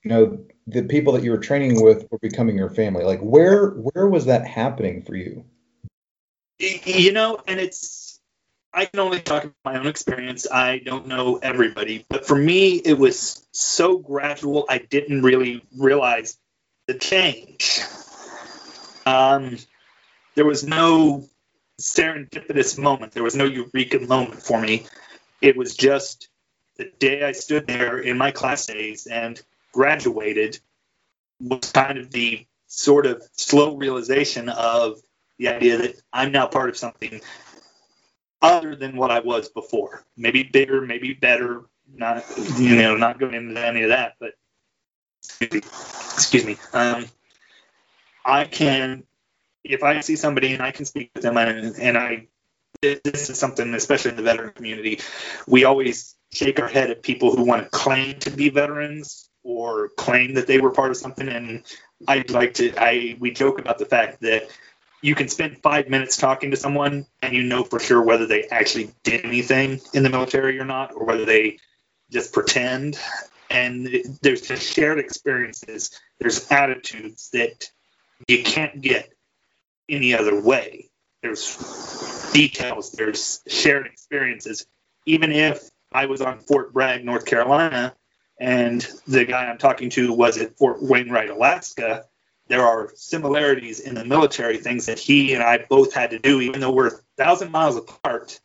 Speaker 1: you know, the people that you were training with were becoming your family? Like, where where was that happening for you?
Speaker 2: You know, and it's I can only talk about my own experience. I don't know everybody, but for me, it was so gradual. I didn't really realize the change. Um, there was no serendipitous moment. There was no eureka moment for me. It was just the day I stood there in my Class A's and graduated was kind of the sort of slow realization of the idea that I'm now part of something other than what I was before. Maybe bigger, maybe better. Not you know, not going into any of that, but excuse me. Um, I can, if I see somebody and I can speak with them, and, and I, this is something, especially in the veteran community, we always shake our head at people who want to claim to be veterans or claim that they were part of something. And I'd like to, I we joke about the fact that you can spend five minutes talking to someone and you know for sure whether they actually did anything in the military or not, or whether they just pretend. And there's just shared experiences, there's attitudes that you can't get any other way. There's details, there's shared experiences. Even if I was on Fort Bragg, North Carolina, and the guy I'm talking to was at Fort Wainwright, Alaska, there are similarities in the military things that he and I both had to do, even though we're a thousand miles apart,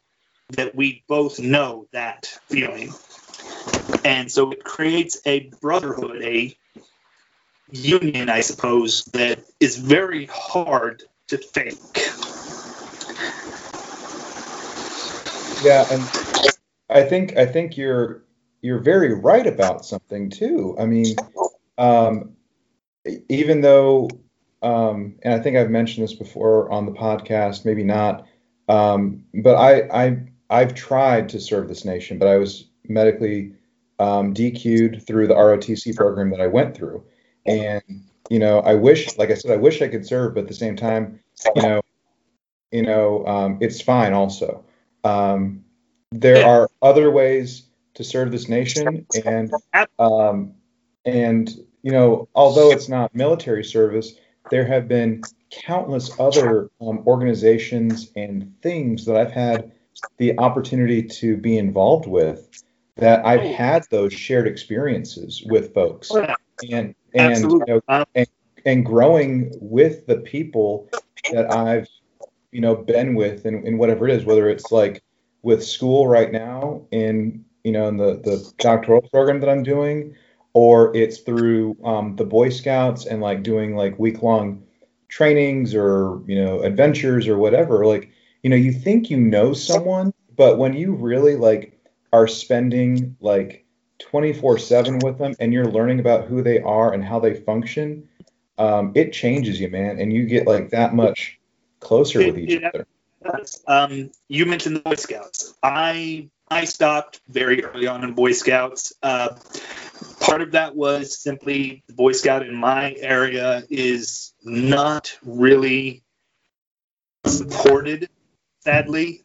Speaker 2: that we both know that feeling. And so it creates a brotherhood, a union, I suppose, that is very hard to fake.
Speaker 1: Yeah, and I think I think you're you're very right about something too. I mean, um, even though, um, and I think I've mentioned this before on the podcast, maybe not, um, but I, I I've tried to serve this nation, but I was medically um, DQ'd through the ROTC program that I went through, and you know I wish, like I said, I wish I could serve, but at the same time, you know, you know, um, it's fine. Also, um, there are other ways to serve this nation, and um, and you know, although it's not military service, there have been countless other um, organizations and things that I've had the opportunity to be involved with that I've oh. had those shared experiences with folks. Oh, and and, you know, um, and and growing with the people that I've you know been with and, and whatever it is, whether it's like with school right now in you know in the the doctoral program that I'm doing or it's through um, the Boy Scouts and like doing like week long trainings or you know adventures or whatever. Like you know, you think you know someone, but when you really like are spending like 24 7 with them and you're learning about who they are and how they function um, it changes you, man, and you get like that much closer with each it, other.
Speaker 2: Um, you mentioned the Boy Scouts. I I stopped very early on in Boy Scouts. Uh, part of that was simply the Boy Scout in my area is not really supported, sadly.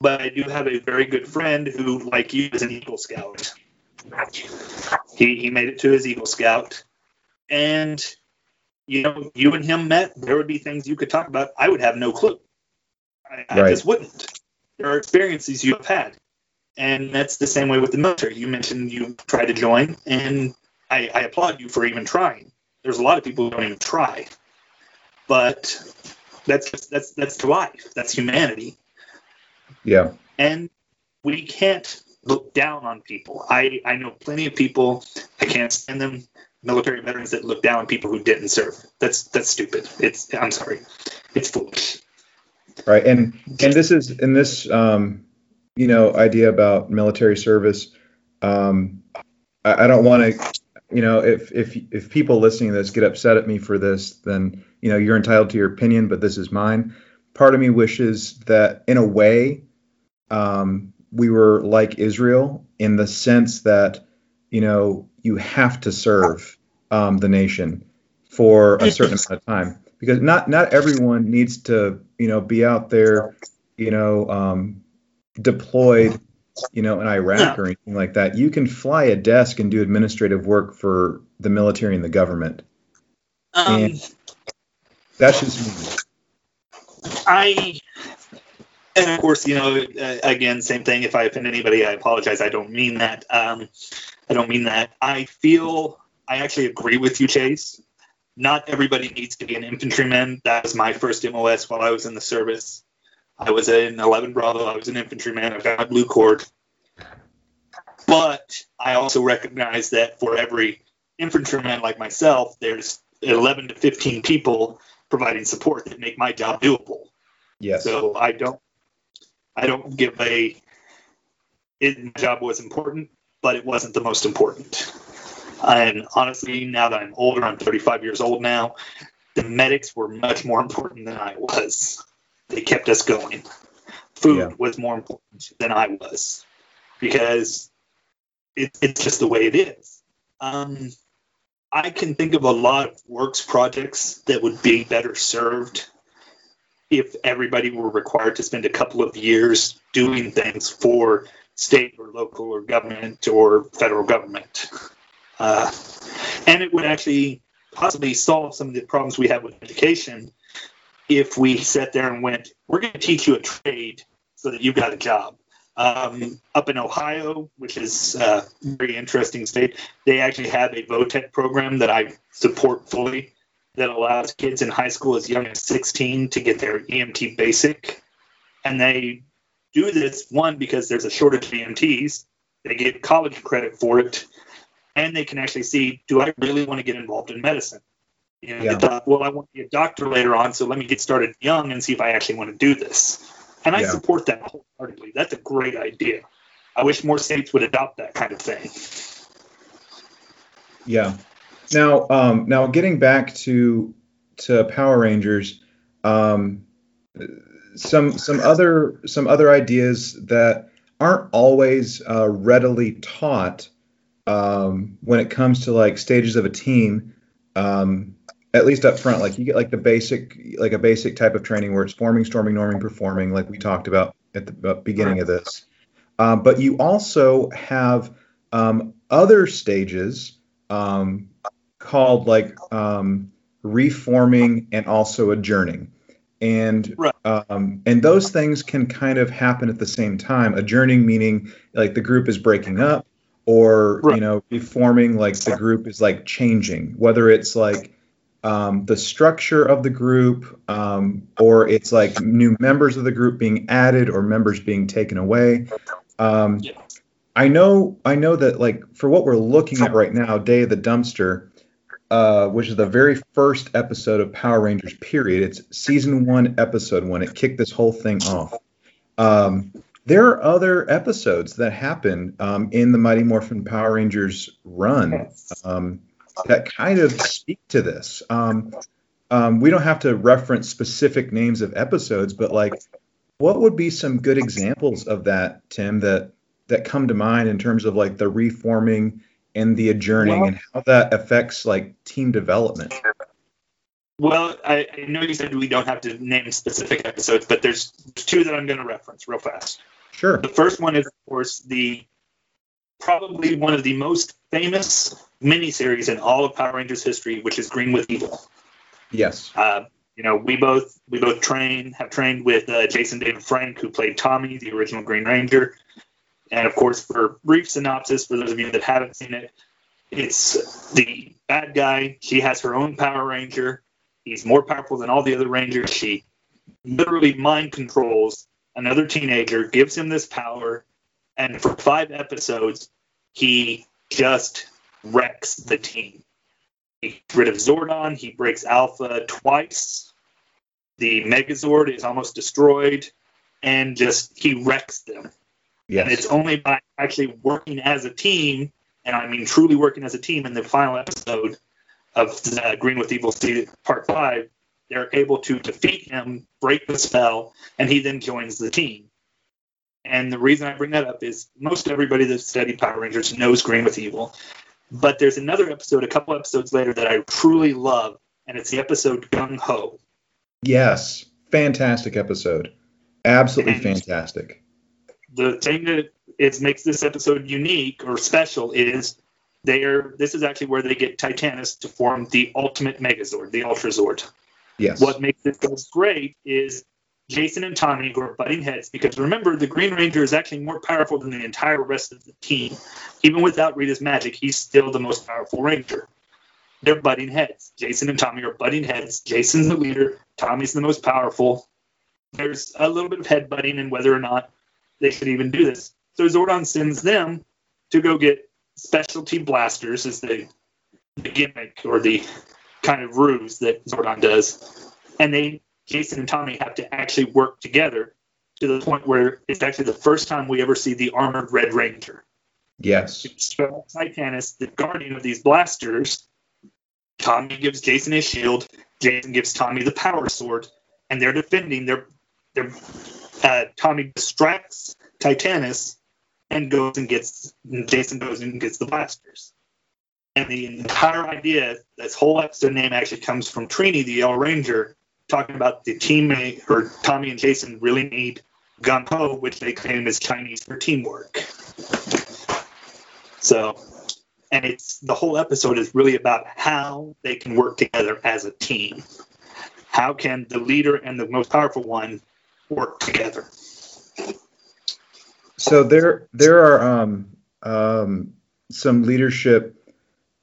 Speaker 2: But I do have a very good friend who, like you, is an Eagle Scout. He, he made it to his Eagle Scout. And, you know, you and him met, there would be things you could talk about. I would have no clue. I, I just wouldn't. There are experiences you've had. And that's the same way with the military. You mentioned you tried to join, and I, I applaud you for even trying. There's a lot of people who don't even try. But that's just, that's that's life. That's humanity.
Speaker 1: Yeah.
Speaker 2: And we can't look down on people. I, I know plenty of people, I can't stand them, military veterans that look down on people who didn't serve. That's that's stupid. It's I'm sorry. It's foolish.
Speaker 1: Right. And and this is in this um you know idea about military service. Um I, I don't want to you know if if if people listening to this get upset at me for this then you know you're entitled to your opinion but this is mine. Part of me wishes that in a way um, we were like Israel in the sense that you know you have to serve um, the nation for a certain amount of time. Because not not everyone needs to you know be out there you know um, deployed you know in Iraq or anything like that. You can fly a desk and do administrative work for the military and the government. Um, and that's just me.
Speaker 2: I and of course, you know, uh, again, same thing. If I offend anybody, I apologize. I don't mean that. Um, I don't mean that. I feel I actually agree with you, Chase. Not everybody needs to be an infantryman. That was my first MOS while I was in the service. I was in 11 Bravo. I was an infantryman. I've got my blue cord. But I also recognize that for every infantryman like myself, there's 11 to 15 people providing support that make my job doable.
Speaker 1: Yes.
Speaker 2: So I don't I don't give a. It, my job was important, but it wasn't the most important. And honestly, now that I'm older, I'm 35 years old now. The medics were much more important than I was. They kept us going. Food yeah. was more important than I was because it, it's just the way it is. Um, I can think of a lot of works projects that would be better served if everybody were required to spend a couple of years doing things for state or local or government or federal government. Uh, and it would actually possibly solve some of the problems we have with education if we sat there and went, we're going to teach you a trade so that you've got a job. Um, up in Ohio, which is a very interesting state, they actually have a VOTEC program that I support fully that allows kids in high school as young as 16 to get their EMT basic. And they do this, one, because there's a shortage of EMTs, they get college credit for it, and they can actually see do I really want to get involved in medicine? You know, yeah. thought, well, I want to be a doctor later on, so let me get started young and see if I actually want to do this. And I yeah. support that wholeheartedly. That's a great idea. I wish more states would adopt that kind of thing.
Speaker 1: Yeah, now, um, now getting back to to Power Rangers, um, some some other some other ideas that aren't always uh, readily taught um, when it comes to like stages of a team. Um, at least up front, like you get like the basic like a basic type of training where it's forming, storming, norming, performing, like we talked about at the beginning of this. Um, but you also have um, other stages um, called like um, reforming and also adjourning and right. um, and those things can kind of happen at the same time adjourning meaning like the group is breaking up or right. you know reforming like the group is like changing whether it's like um, the structure of the group um, or it's like new members of the group being added or members being taken away um, yeah. i know i know that like for what we're looking at right now day of the dumpster uh, which is the very first episode of Power Rangers. Period. It's season one, episode one. It kicked this whole thing off. Um, there are other episodes that happen um, in the Mighty Morphin Power Rangers run. That kind of speak to this. Um, um, we don't have to reference specific names of episodes, but like, what would be some good examples of that, Tim, that that come to mind in terms of like the reforming and the adjourning well, and how that affects like team development?
Speaker 2: Well, I, I, know you said we don't have to name specific episodes, but there's, there's two that I'm going to reference real fast.
Speaker 1: Sure.
Speaker 2: The first one is, of course, the probably one of the most famous miniseries in all of Power Rangers history, which is Green with Evil.
Speaker 1: Yes.
Speaker 2: Uh, you know, we both we both train have trained with uh, Jason David Frank, who played Tommy, the original Green Ranger, and of course, for brief synopsis for those of you that haven't seen it, it's the bad guy. She has her own Power Ranger. He's more powerful than all the other Rangers. She literally mind controls another teenager, gives him this power, and for five episodes, he just wrecks the team. He gets rid of Zordon. He breaks Alpha twice. The Megazord is almost destroyed, and just he wrecks them. Yes. And it's only by actually working as a team, and I mean truly working as a team in the final episode of uh, Green with Evil Part 5, they're able to defeat him, break the spell, and he then joins the team. And the reason I bring that up is most everybody that's studied Power Rangers knows Green with Evil. But there's another episode, a couple episodes later, that I truly love, and it's the episode Gung Ho.
Speaker 1: Yes, fantastic episode. Absolutely and fantastic.
Speaker 2: The thing that it makes this episode unique or special is they are. This is actually where they get Titanus to form the ultimate Megazord, the Ultra Zord.
Speaker 1: Yes.
Speaker 2: What makes it so great is Jason and Tommy who are butting heads because remember the Green Ranger is actually more powerful than the entire rest of the team. Even without Rita's magic, he's still the most powerful Ranger. They're butting heads. Jason and Tommy are butting heads. Jason's the leader. Tommy's the most powerful. There's a little bit of head butting and whether or not they should even do this. So Zordon sends them to go get specialty blasters, is the, the gimmick or the kind of ruse that Zordon does. And they Jason and Tommy have to actually work together to the point where it's actually the first time we ever see the armored Red Ranger.
Speaker 1: Yes.
Speaker 2: Titanus, the guardian of these blasters. Tommy gives Jason his shield. Jason gives Tommy the power sword, and they're defending. Their their uh, Tommy distracts Titanus and goes and gets. Jason goes and gets the blasters. And the entire idea, this whole episode name actually comes from Trini, the Yellow Ranger, talking about the teammate or Tommy and Jason really need gung ho, which they claim is Chinese for teamwork. So, and it's the whole episode is really about how they can work together as a team. How can the leader and the most powerful one work together?
Speaker 1: So there, there are um, um, some leadership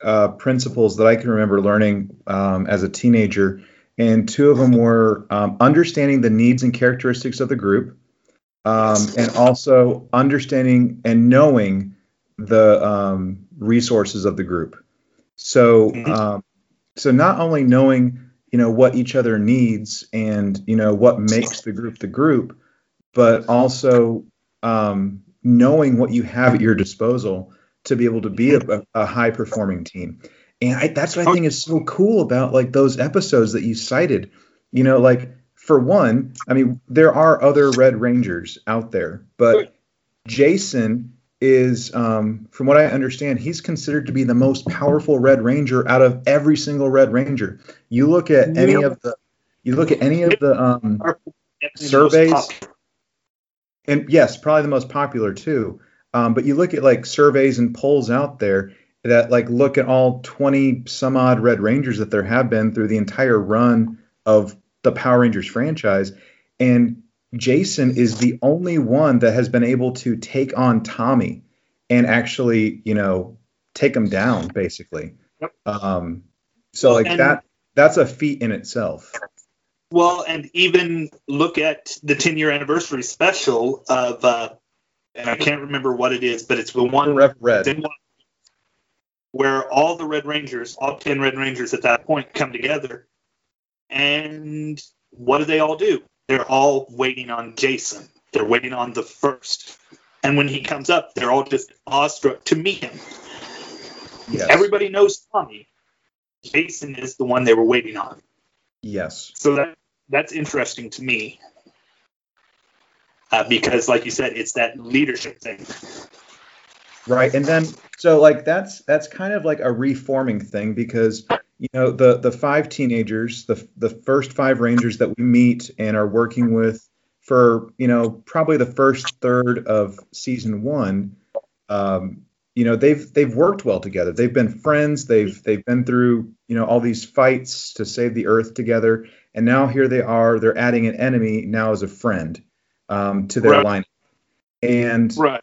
Speaker 1: uh, principles that I can remember learning um, as a teenager and two of them were um, understanding the needs and characteristics of the group, um, and also understanding and knowing the um, resources of the group. So, mm-hmm. um, so not only knowing you know what each other needs and you know what makes the group the group, but also um, knowing what you have at your disposal to be able to be a, a high performing team and I, that's what I think is so cool about like those episodes that you cited. You know, like for one, I mean, there are other Red Rangers out there, but Jason is, um, from what I understand, he's considered to be the most powerful Red Ranger out of every single Red Ranger. You look at any of the, you look at any of the um, surveys, and yes, probably the most popular too. Um, but you look at like surveys and polls out there, that like look at all 20 some odd Red Rangers that there have been through the entire run of the Power Rangers franchise. And Jason is the only one that has been able to take on Tommy and actually, you know, take him down basically. Yep. Um, so like and, that that's a feat in itself.
Speaker 2: Well, and even look at the 10 year anniversary special of uh, and I can't remember what it is, but it's the one
Speaker 1: Red. Red
Speaker 2: where all the Red Rangers, all 10 Red Rangers at that point, come together. And what do they all do? They're all waiting on Jason. They're waiting on the first. And when he comes up, they're all just awestruck to meet him. Yes. Everybody knows Tommy, Jason is the one they were waiting on.
Speaker 1: Yes.
Speaker 2: So that that's interesting to me uh, because, like you said, it's that leadership thing.
Speaker 1: Right, and then so like that's that's kind of like a reforming thing because you know the the five teenagers, the the first five rangers that we meet and are working with for you know probably the first third of season one. Um, you know they've they've worked well together. They've been friends. They've they've been through you know all these fights to save the Earth together, and now here they are. They're adding an enemy now as a friend um, to their
Speaker 2: Right.
Speaker 1: line. And
Speaker 2: Right.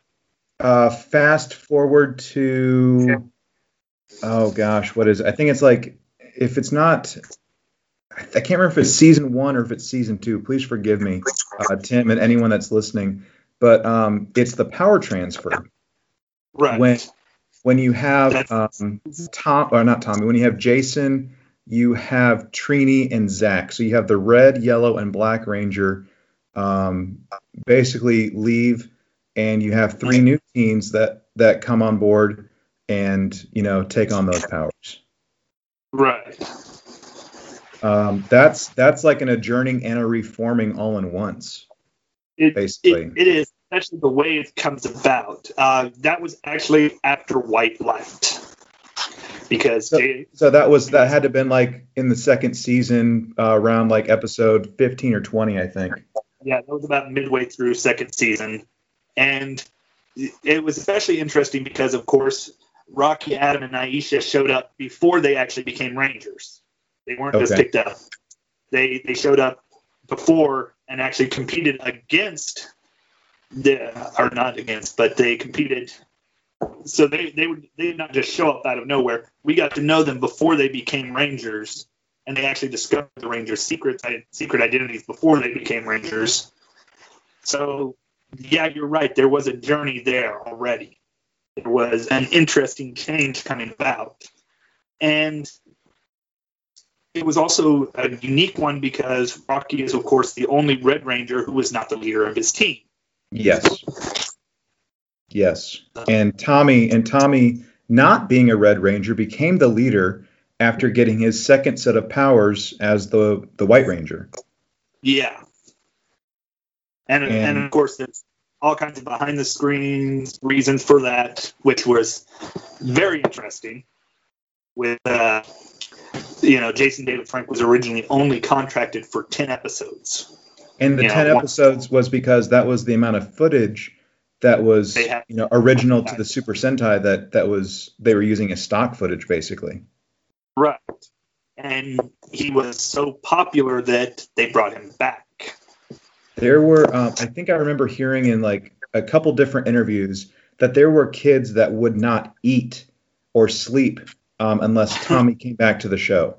Speaker 1: Uh, fast forward to oh gosh, what is it? I think it's like if it's not, I can't remember if it's season one or if it's season two. Please forgive me, uh, Tim, and anyone that's listening. But um, it's the power transfer
Speaker 2: Right.
Speaker 1: when when you have um, Tom or not Tommy, when you have Jason, you have Trini and Zach. So you have the red, yellow, and black ranger um, basically leave, and you have three new teens that that come on board and you know take on those powers.
Speaker 2: right.
Speaker 1: Um, that's that's like an adjourning and a reforming all in once,
Speaker 2: It,
Speaker 1: basically.
Speaker 2: it, it is especially the way it comes about. Uh, that was actually after White left because
Speaker 1: So- So that was that had to have been like in the second season, uh, around like episode fifteen or twenty, I think.
Speaker 2: yeah, that was about midway through second season, and it was especially interesting because, of course, Rocky, Adam, and Aisha showed up before they actually became Rangers. They weren't just picked up; they they showed up before and actually competed against the or not against, but they competed. So they they would they did not just show up out of nowhere. We got to know them before they became Rangers, and they actually discovered the Rangers' secrets secret identities before they became Rangers. So yeah, you're right. There was a journey there already. There was an interesting change coming about, and it was also a unique one because Rocky is, of course, the only Red Ranger who was not the leader of his team.
Speaker 1: Yes. Yes. And Tommy and Tommy not being a Red Ranger became the leader after getting his second set of powers as the the White Ranger.
Speaker 2: Yeah. And, and,
Speaker 1: And-
Speaker 2: of course, there's all kinds of behind the screens reasons for that, which was very interesting. With, uh, you know, Jason David Frank was originally only contracted for 10 episodes.
Speaker 1: And the
Speaker 2: Yeah,
Speaker 1: 10
Speaker 2: one-
Speaker 1: episodes was because that was the amount of footage that was
Speaker 2: had-
Speaker 1: you know original to the Super Sentai that that was they were using as stock footage basically.
Speaker 2: Right. And he was so popular that they brought him back.
Speaker 1: There were, um, I think I remember hearing in like a couple different interviews that there were kids that would not eat or sleep um, unless [laughs] Tommy came back to the show.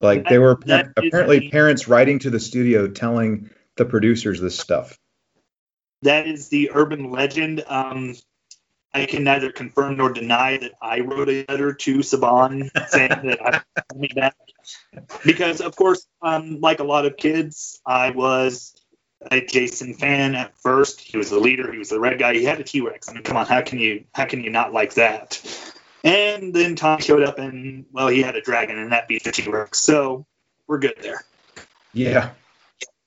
Speaker 1: Like there were
Speaker 2: is
Speaker 1: apparently
Speaker 2: the-
Speaker 1: parents writing to the studio telling the producers this stuff.
Speaker 2: That is the urban legend. Um, I can neither confirm nor deny that I wrote a letter to Saban saying that I [laughs] me back. Because, of course, um, like a lot of kids, I was a Jason fan at first. He was the leader. He was the red guy. He had a T Rex. I mean, come on, how can you how can you not like that? And then Tom showed up, and well, he had a dragon, and that beat the T Rex. So we're good there.
Speaker 1: Yeah,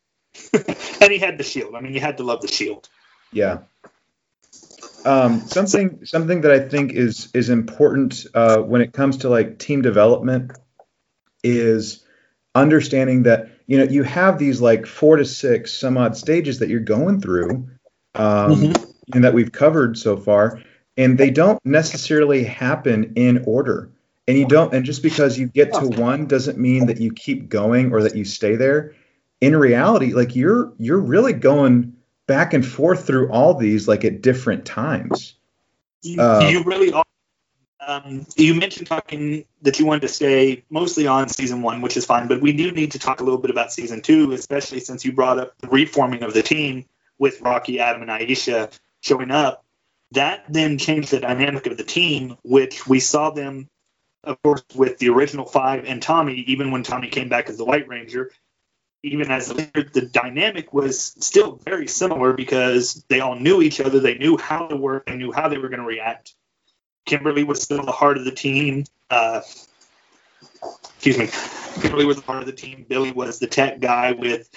Speaker 1: [laughs]
Speaker 2: and he had the shield. I mean, you had to love the shield.
Speaker 1: yeah. Um, something something that I think is is important uh, when it comes to like team development is understanding that you know you have these like four to six some odd stages that you're going through um, and that we've covered so far and they don't necessarily happen in order. And you don't and just because you get to one doesn't mean that you keep going or that you stay there. In reality like you're you're really going back and forth through all these like at different times.
Speaker 2: You,
Speaker 1: Uh,
Speaker 2: you really are. Um, you mentioned talking that you wanted to stay mostly on season one, which is fine, but we do need to talk a little bit about season two, especially since you brought up the reforming of the team with Rocky, Adam, and Aisha showing up. That then changed the dynamic of the team, which we saw them, of course, with the original five and Tommy, even when Tommy came back as the White Ranger. Even as the the dynamic was still very similar because they all knew each other. They knew how to work. They knew how they were going to react. Kimberly was still the heart of the team. Uh, excuse me, Kimberly was a part of the team. Billy was the tech guy with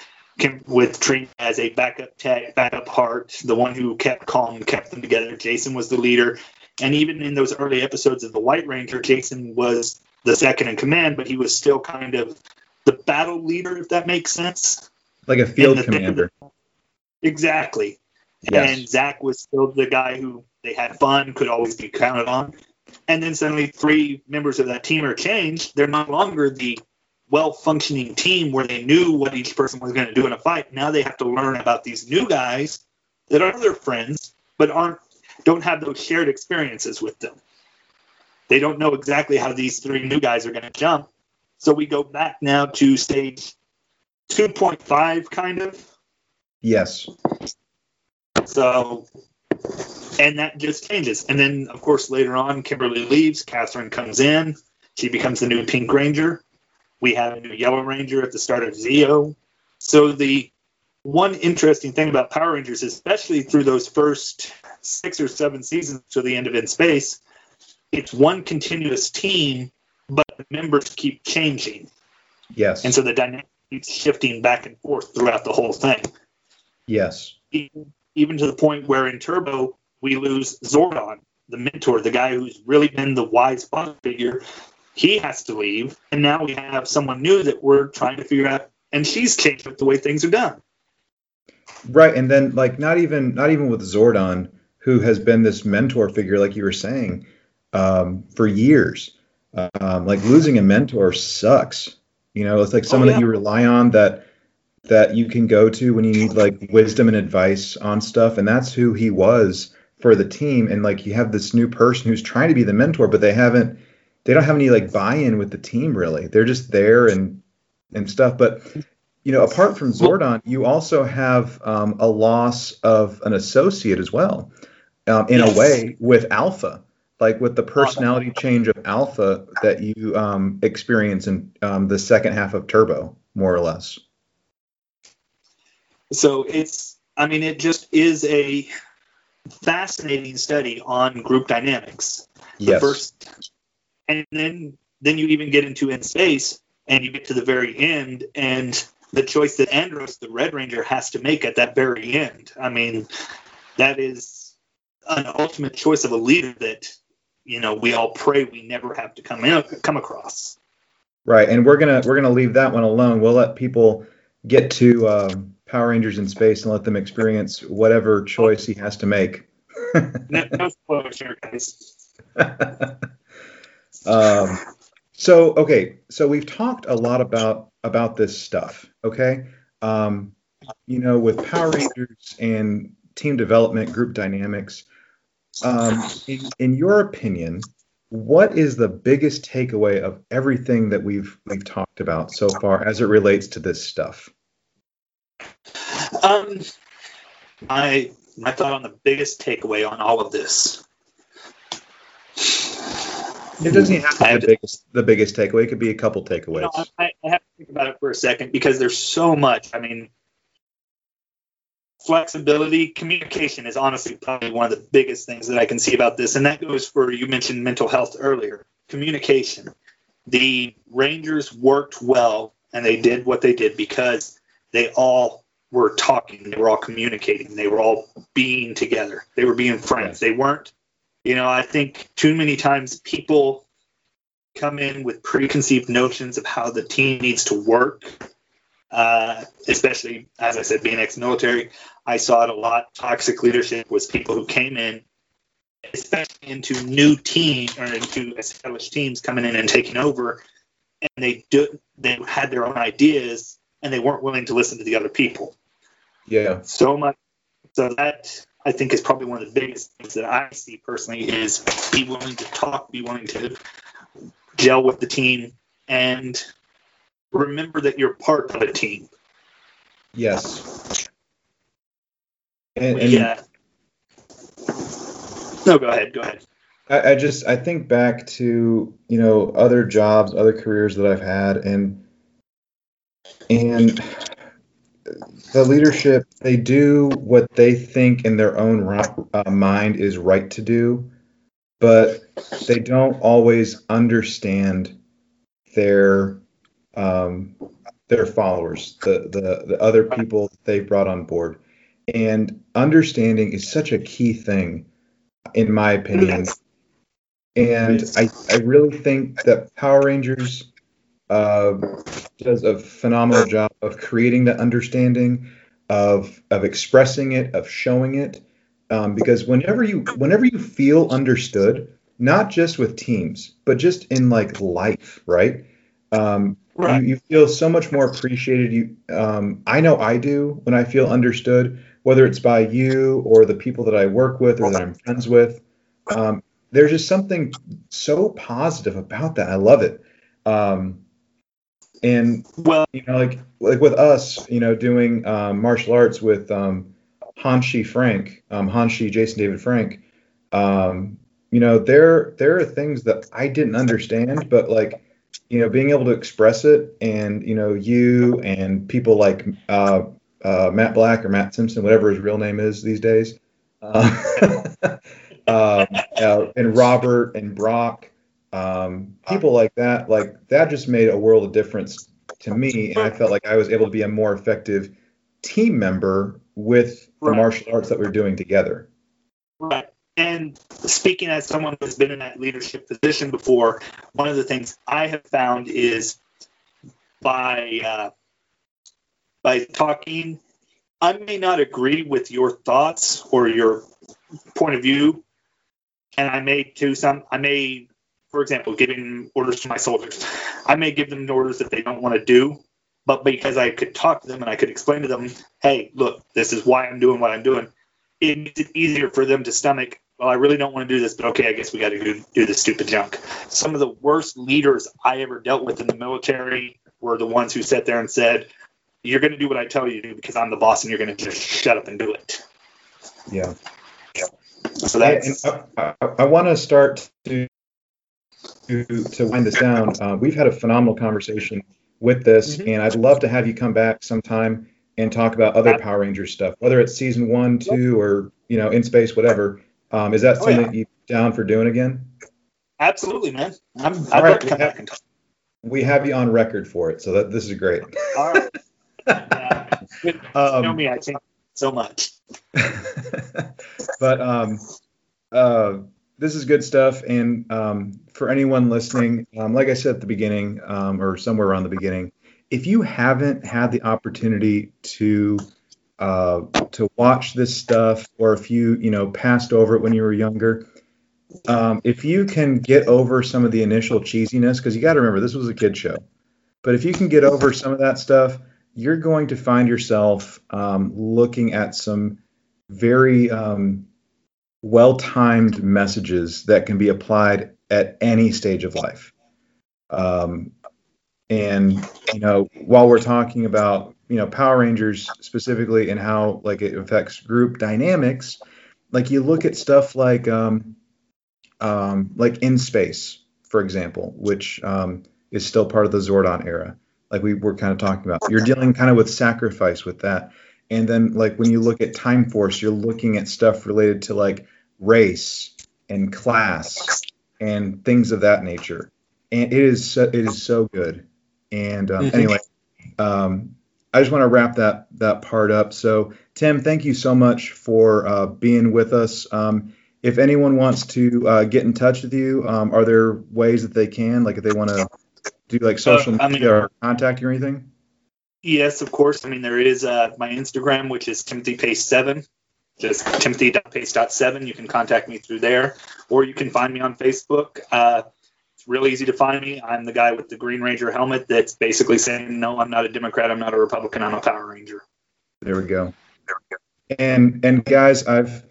Speaker 2: with Trini as a backup tech, backup heart, the one who kept calm, kept them together. Jason was the leader, and even in those early episodes of the White Ranger, Jason was the second in command, but he was still kind of the battle leader, if that makes sense.
Speaker 1: Like a field commander.
Speaker 2: Exactly. Yes. And Zach was still the guy who they had fun, could always be counted on. And then suddenly three members of that team are changed. They're no longer the well functioning team where they knew what each person was going to do in a fight. Now they have to learn about these new guys that are their friends, but aren't don't have those shared experiences with them. They don't know exactly how these three new guys are going to jump. So we go back now to stage 2.5, kind of.
Speaker 1: Yes.
Speaker 2: So, and that just changes. And then, of course, later on, Kimberly leaves. Katherine comes in. She becomes the new Pink Ranger. We have a new Yellow Ranger at the start of Zeo. So the one interesting thing about Power Rangers, especially through those first six or seven seasons to the end of In Space, it's one continuous team, but the members keep changing.
Speaker 1: Yes.
Speaker 2: And so the dynamic keeps shifting back and forth throughout the whole thing.
Speaker 1: Yes.
Speaker 2: Even, even to the point where in Turbo, we lose Zordon, the mentor, the guy who's really been the wise father figure he has to leave, and now we have someone new that we're trying to figure out, and she's changed up the way things are done.
Speaker 1: Right, and then like not even not even with Zordon, who has been this mentor figure, like you were saying, um, for years. Um, like losing a mentor sucks. You know, it's like oh, someone oh, yeah. that you rely on that that you can go to when you need like wisdom and advice on stuff, and that's who he was for the team. And like you have this new person who's trying to be the mentor, but they haven't they don't have any like buy-in with the team really. They're just there and and stuff. But you know, apart from Zordon, you also have um, a loss of an associate as well, um, in yes. a way with Alpha, like with the personality change of Alpha that you um, experience in um, the second half of Turbo, more or less.
Speaker 2: So it's, I mean, it just is a fascinating study on group dynamics.
Speaker 1: Yes.
Speaker 2: The first and then then you even get into in space and you get to the very end and the choice that Andros, the Red Ranger, has to make at that very end. I mean, that is an ultimate choice of a leader that you know we all pray we never have to come in, come across.
Speaker 1: Right, and we're gonna we're gonna leave that one alone. We'll let people get to um, Power Rangers in space and let them experience whatever choice he has to make. [laughs] no, spoilers guys. [laughs] Um, so okay, so we've talked a lot about about this stuff. Okay, um, you know, with Power Rangers and team development, group dynamics. Um, in, in your opinion, what is the biggest takeaway of everything that we've we've talked about so far as it relates to this stuff?
Speaker 2: Um, my my thought on the biggest takeaway on all of this
Speaker 1: it doesn't have to be the biggest, the biggest takeaway. It could be a couple takeaways. You
Speaker 2: know, I, I have to think about it for a second because there's so much. I mean, flexibility, communication is honestly probably one of the biggest things that I can see about this. And that goes for, you mentioned mental health earlier. Communication. The Rangers worked well and they did what they did because they all were talking. They were all communicating. They were all being together. They were being friends. They weren't you know, I think too many times people come in with preconceived notions of how the team needs to work. Uh, especially as I said, being ex-military, I saw it a lot. Toxic leadership was people who came in, especially into new teams or into established teams coming in and taking over, and they do they had their own ideas and they weren't willing to listen to the other people.
Speaker 1: Yeah.
Speaker 2: So much. So that I think is probably one of the biggest things that I see personally is be willing to talk, be willing to gel with the team, and remember that you're part of a team.
Speaker 1: Yes.
Speaker 2: And, and yeah. No, go ahead. Go ahead.
Speaker 1: I, I just I think back to you know other jobs, other careers that I've had, and and the leadership they do what they think in their own uh, mind is right to do but they don't always understand their um, their followers, the, the the other people they've brought on board, and understanding is such a key thing, in my opinion. And I, I really think that Power Rangers uh, does a phenomenal job of creating that understanding, of of expressing it, of showing it. Um, because whenever you whenever you feel understood, not just with teams, but just in like life, right? Um, right. You, you, feel so much more appreciated. You, um, I know I do when I feel understood, whether it's by you or the people that I work with or that I'm friends with. Um, there's just something so positive about that. I love it. Um, and well, you know, like like with us, you know, doing um, martial arts with um, Hanshi Frank, um, Hanshi Jason David Frank. Um, you know, there there are things that I didn't understand, but like, you know, being able to express it, and you know, you and people like uh, uh, Matt Black or Matt Simpson, whatever his real name is these days, uh, [laughs] uh, and Robert and Brock um, people like that, like that just made a world of difference to me. And I felt like I was able to be a more effective team member with the right. martial arts that we are doing together.
Speaker 2: Right. And speaking as someone who's been in that leadership position before, one of the things I have found is by uh, by talking, I may not agree with your thoughts or your point of view, and I may to some I may for example, giving orders to my soldiers. I may give them orders that they don't want to do, but because I could talk to them and I could explain to them, hey, look, this is why I'm doing what I'm doing, it makes it easier for them to stomach. Well, I really don't want to do this, but okay, I guess we got to do, do this stupid junk. Some of the worst leaders I ever dealt with in the military were the ones who sat there and said, "You're going to do what I tell you to do because I'm the boss, and you're going to just shut up and do it."
Speaker 1: Yeah. So that's. I, I, I want to start to to, to wind this down, uh, we've had a phenomenal conversation with this, mm-hmm. and I'd love to have you come back sometime and talk about other Power Rangers stuff, whether it's season one, two, or you know, in space, whatever. Um, is that oh, something yeah. you down for doing again?
Speaker 2: Absolutely, man. I'm, I'd right, to come
Speaker 1: have, back and talk. We have you on record for it, so that this is great.
Speaker 2: All right. yeah, [laughs] um, know me, I think so much. [laughs]
Speaker 1: but um, uh, this is good stuff. And um, for anyone listening, um, like I said at the beginning, um, or somewhere around the beginning, if you haven't had the opportunity to uh, to watch this stuff, or if you you know passed over it when you were younger, um, if you can get over some of the initial cheesiness, because you got to remember this was a kid show, but if you can get over some of that stuff, you're going to find yourself um, looking at some very um, well timed messages that can be applied at any stage of life. Um, and you know, while we're talking about you know Power Rangers specifically and how like it affects group dynamics, like you look at stuff like um, um, like in space, for example, which um, is still part of the Zordon era. Like we were kind of talking about, you're dealing kind of with sacrifice with that. And then like when you look at Time Force, you're looking at stuff related to like race and class and things of that nature. And it is so, it is so good. And um, mm-hmm. anyway, um, I just want to wrap that that part up. So Tim, thank you so much for uh, being with us. Um, if anyone wants to uh, get in touch with you, um, are there ways that they can, like if they want to do like social uh, media mean, or contact you or anything?
Speaker 2: Yes, of course. I mean, there is uh, my Instagram, which is Timothy Pace Seven. Just timothy.pace.7. You can contact me through there, or you can find me on Facebook. Uh, it's real easy to find me. I'm the guy with the Green Ranger helmet that's basically saying, "No, I'm not a Democrat. I'm not a Republican. I'm a Power Ranger."
Speaker 1: There we go. There we go. And and guys, I've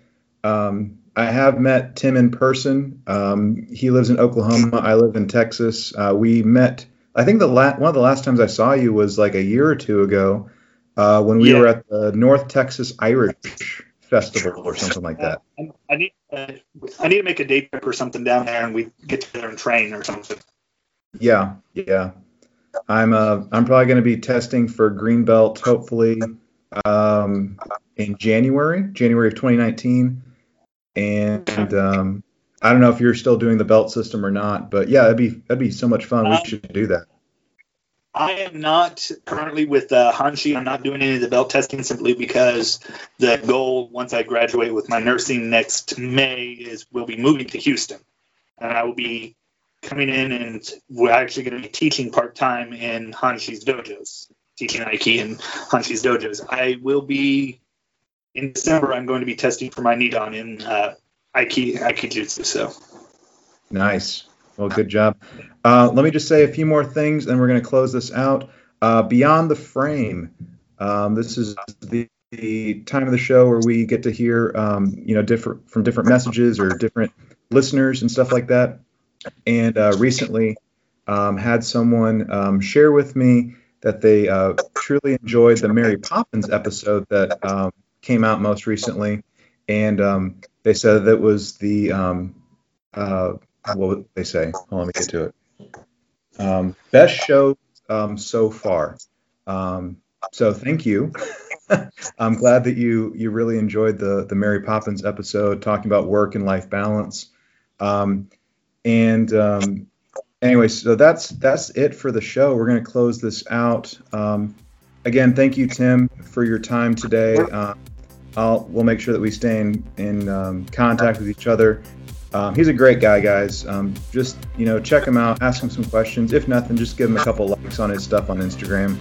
Speaker 1: um, I have met Tim in person. Um, he lives in Oklahoma. I live in Texas. Uh, we met I think the la- one of the last times I saw you was like a year or two ago uh, when we yeah. were at the North Texas Irish Festival or something like that. [laughs]
Speaker 2: Uh, I need uh, I need to make a day trip or something down there, and we get together and train or something.
Speaker 1: Yeah, yeah. I'm uh I'm probably going to be testing for green belt hopefully um, in January, January of 2019, and um, I don't know if you're still doing the belt system or not, but yeah, that'd be that'd be so much fun. Um, we should do that.
Speaker 2: I am not currently with uh, Hanshi. I'm not doing any of the belt testing simply because the goal once I graduate with my nursing next May is we'll be moving to Houston, and I will be coming in and we're actually going to be teaching part time in Hanshi's dojos, teaching Aiki in Hanshi's dojos. I will be in December. I'm going to be testing for my Nidan in uh, Aiki Jutsu. So
Speaker 1: nice. Well, good job. Uh, let me just say a few more things, and we're going to close this out. Uh, Beyond the Frame. Um, this is the, the, time of the show where we get to hear, um, you know, different from different messages or different listeners and stuff like that. And uh, recently, um, had someone um, share with me that they uh, truly enjoyed the Mary Poppins episode that um, came out most recently, and um, they said that was the uh, what they say? Let me get to it. Um, best show um, so far. Um, so thank you. [laughs] I'm glad that you you really enjoyed the the Mary Poppins episode talking about work and life balance. Um, and um, anyway, so that's that's it for the show. We're going to close this out. Um, again, thank you, Tim, for your time today. Uh, I'll we'll make sure that we stay in in um, contact with each other. Um, he's a great guy, guys. Um, just you know, check him out, ask him some questions. If nothing, just give him a couple likes on his stuff on Instagram.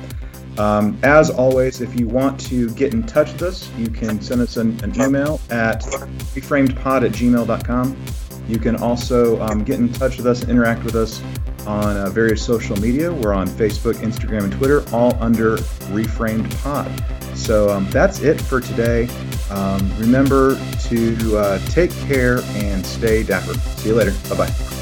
Speaker 1: Um, as always, if you want to get in touch with us, you can send us an, an email at reframedpod at gmail.com. You can also um, get in touch with us interact with us on uh, various social media. We're on Facebook, Instagram, and Twitter, all under Reframed Pod. So um, that's it for today. Um, remember to uh, take care and stay dapper. See you later. Bye bye.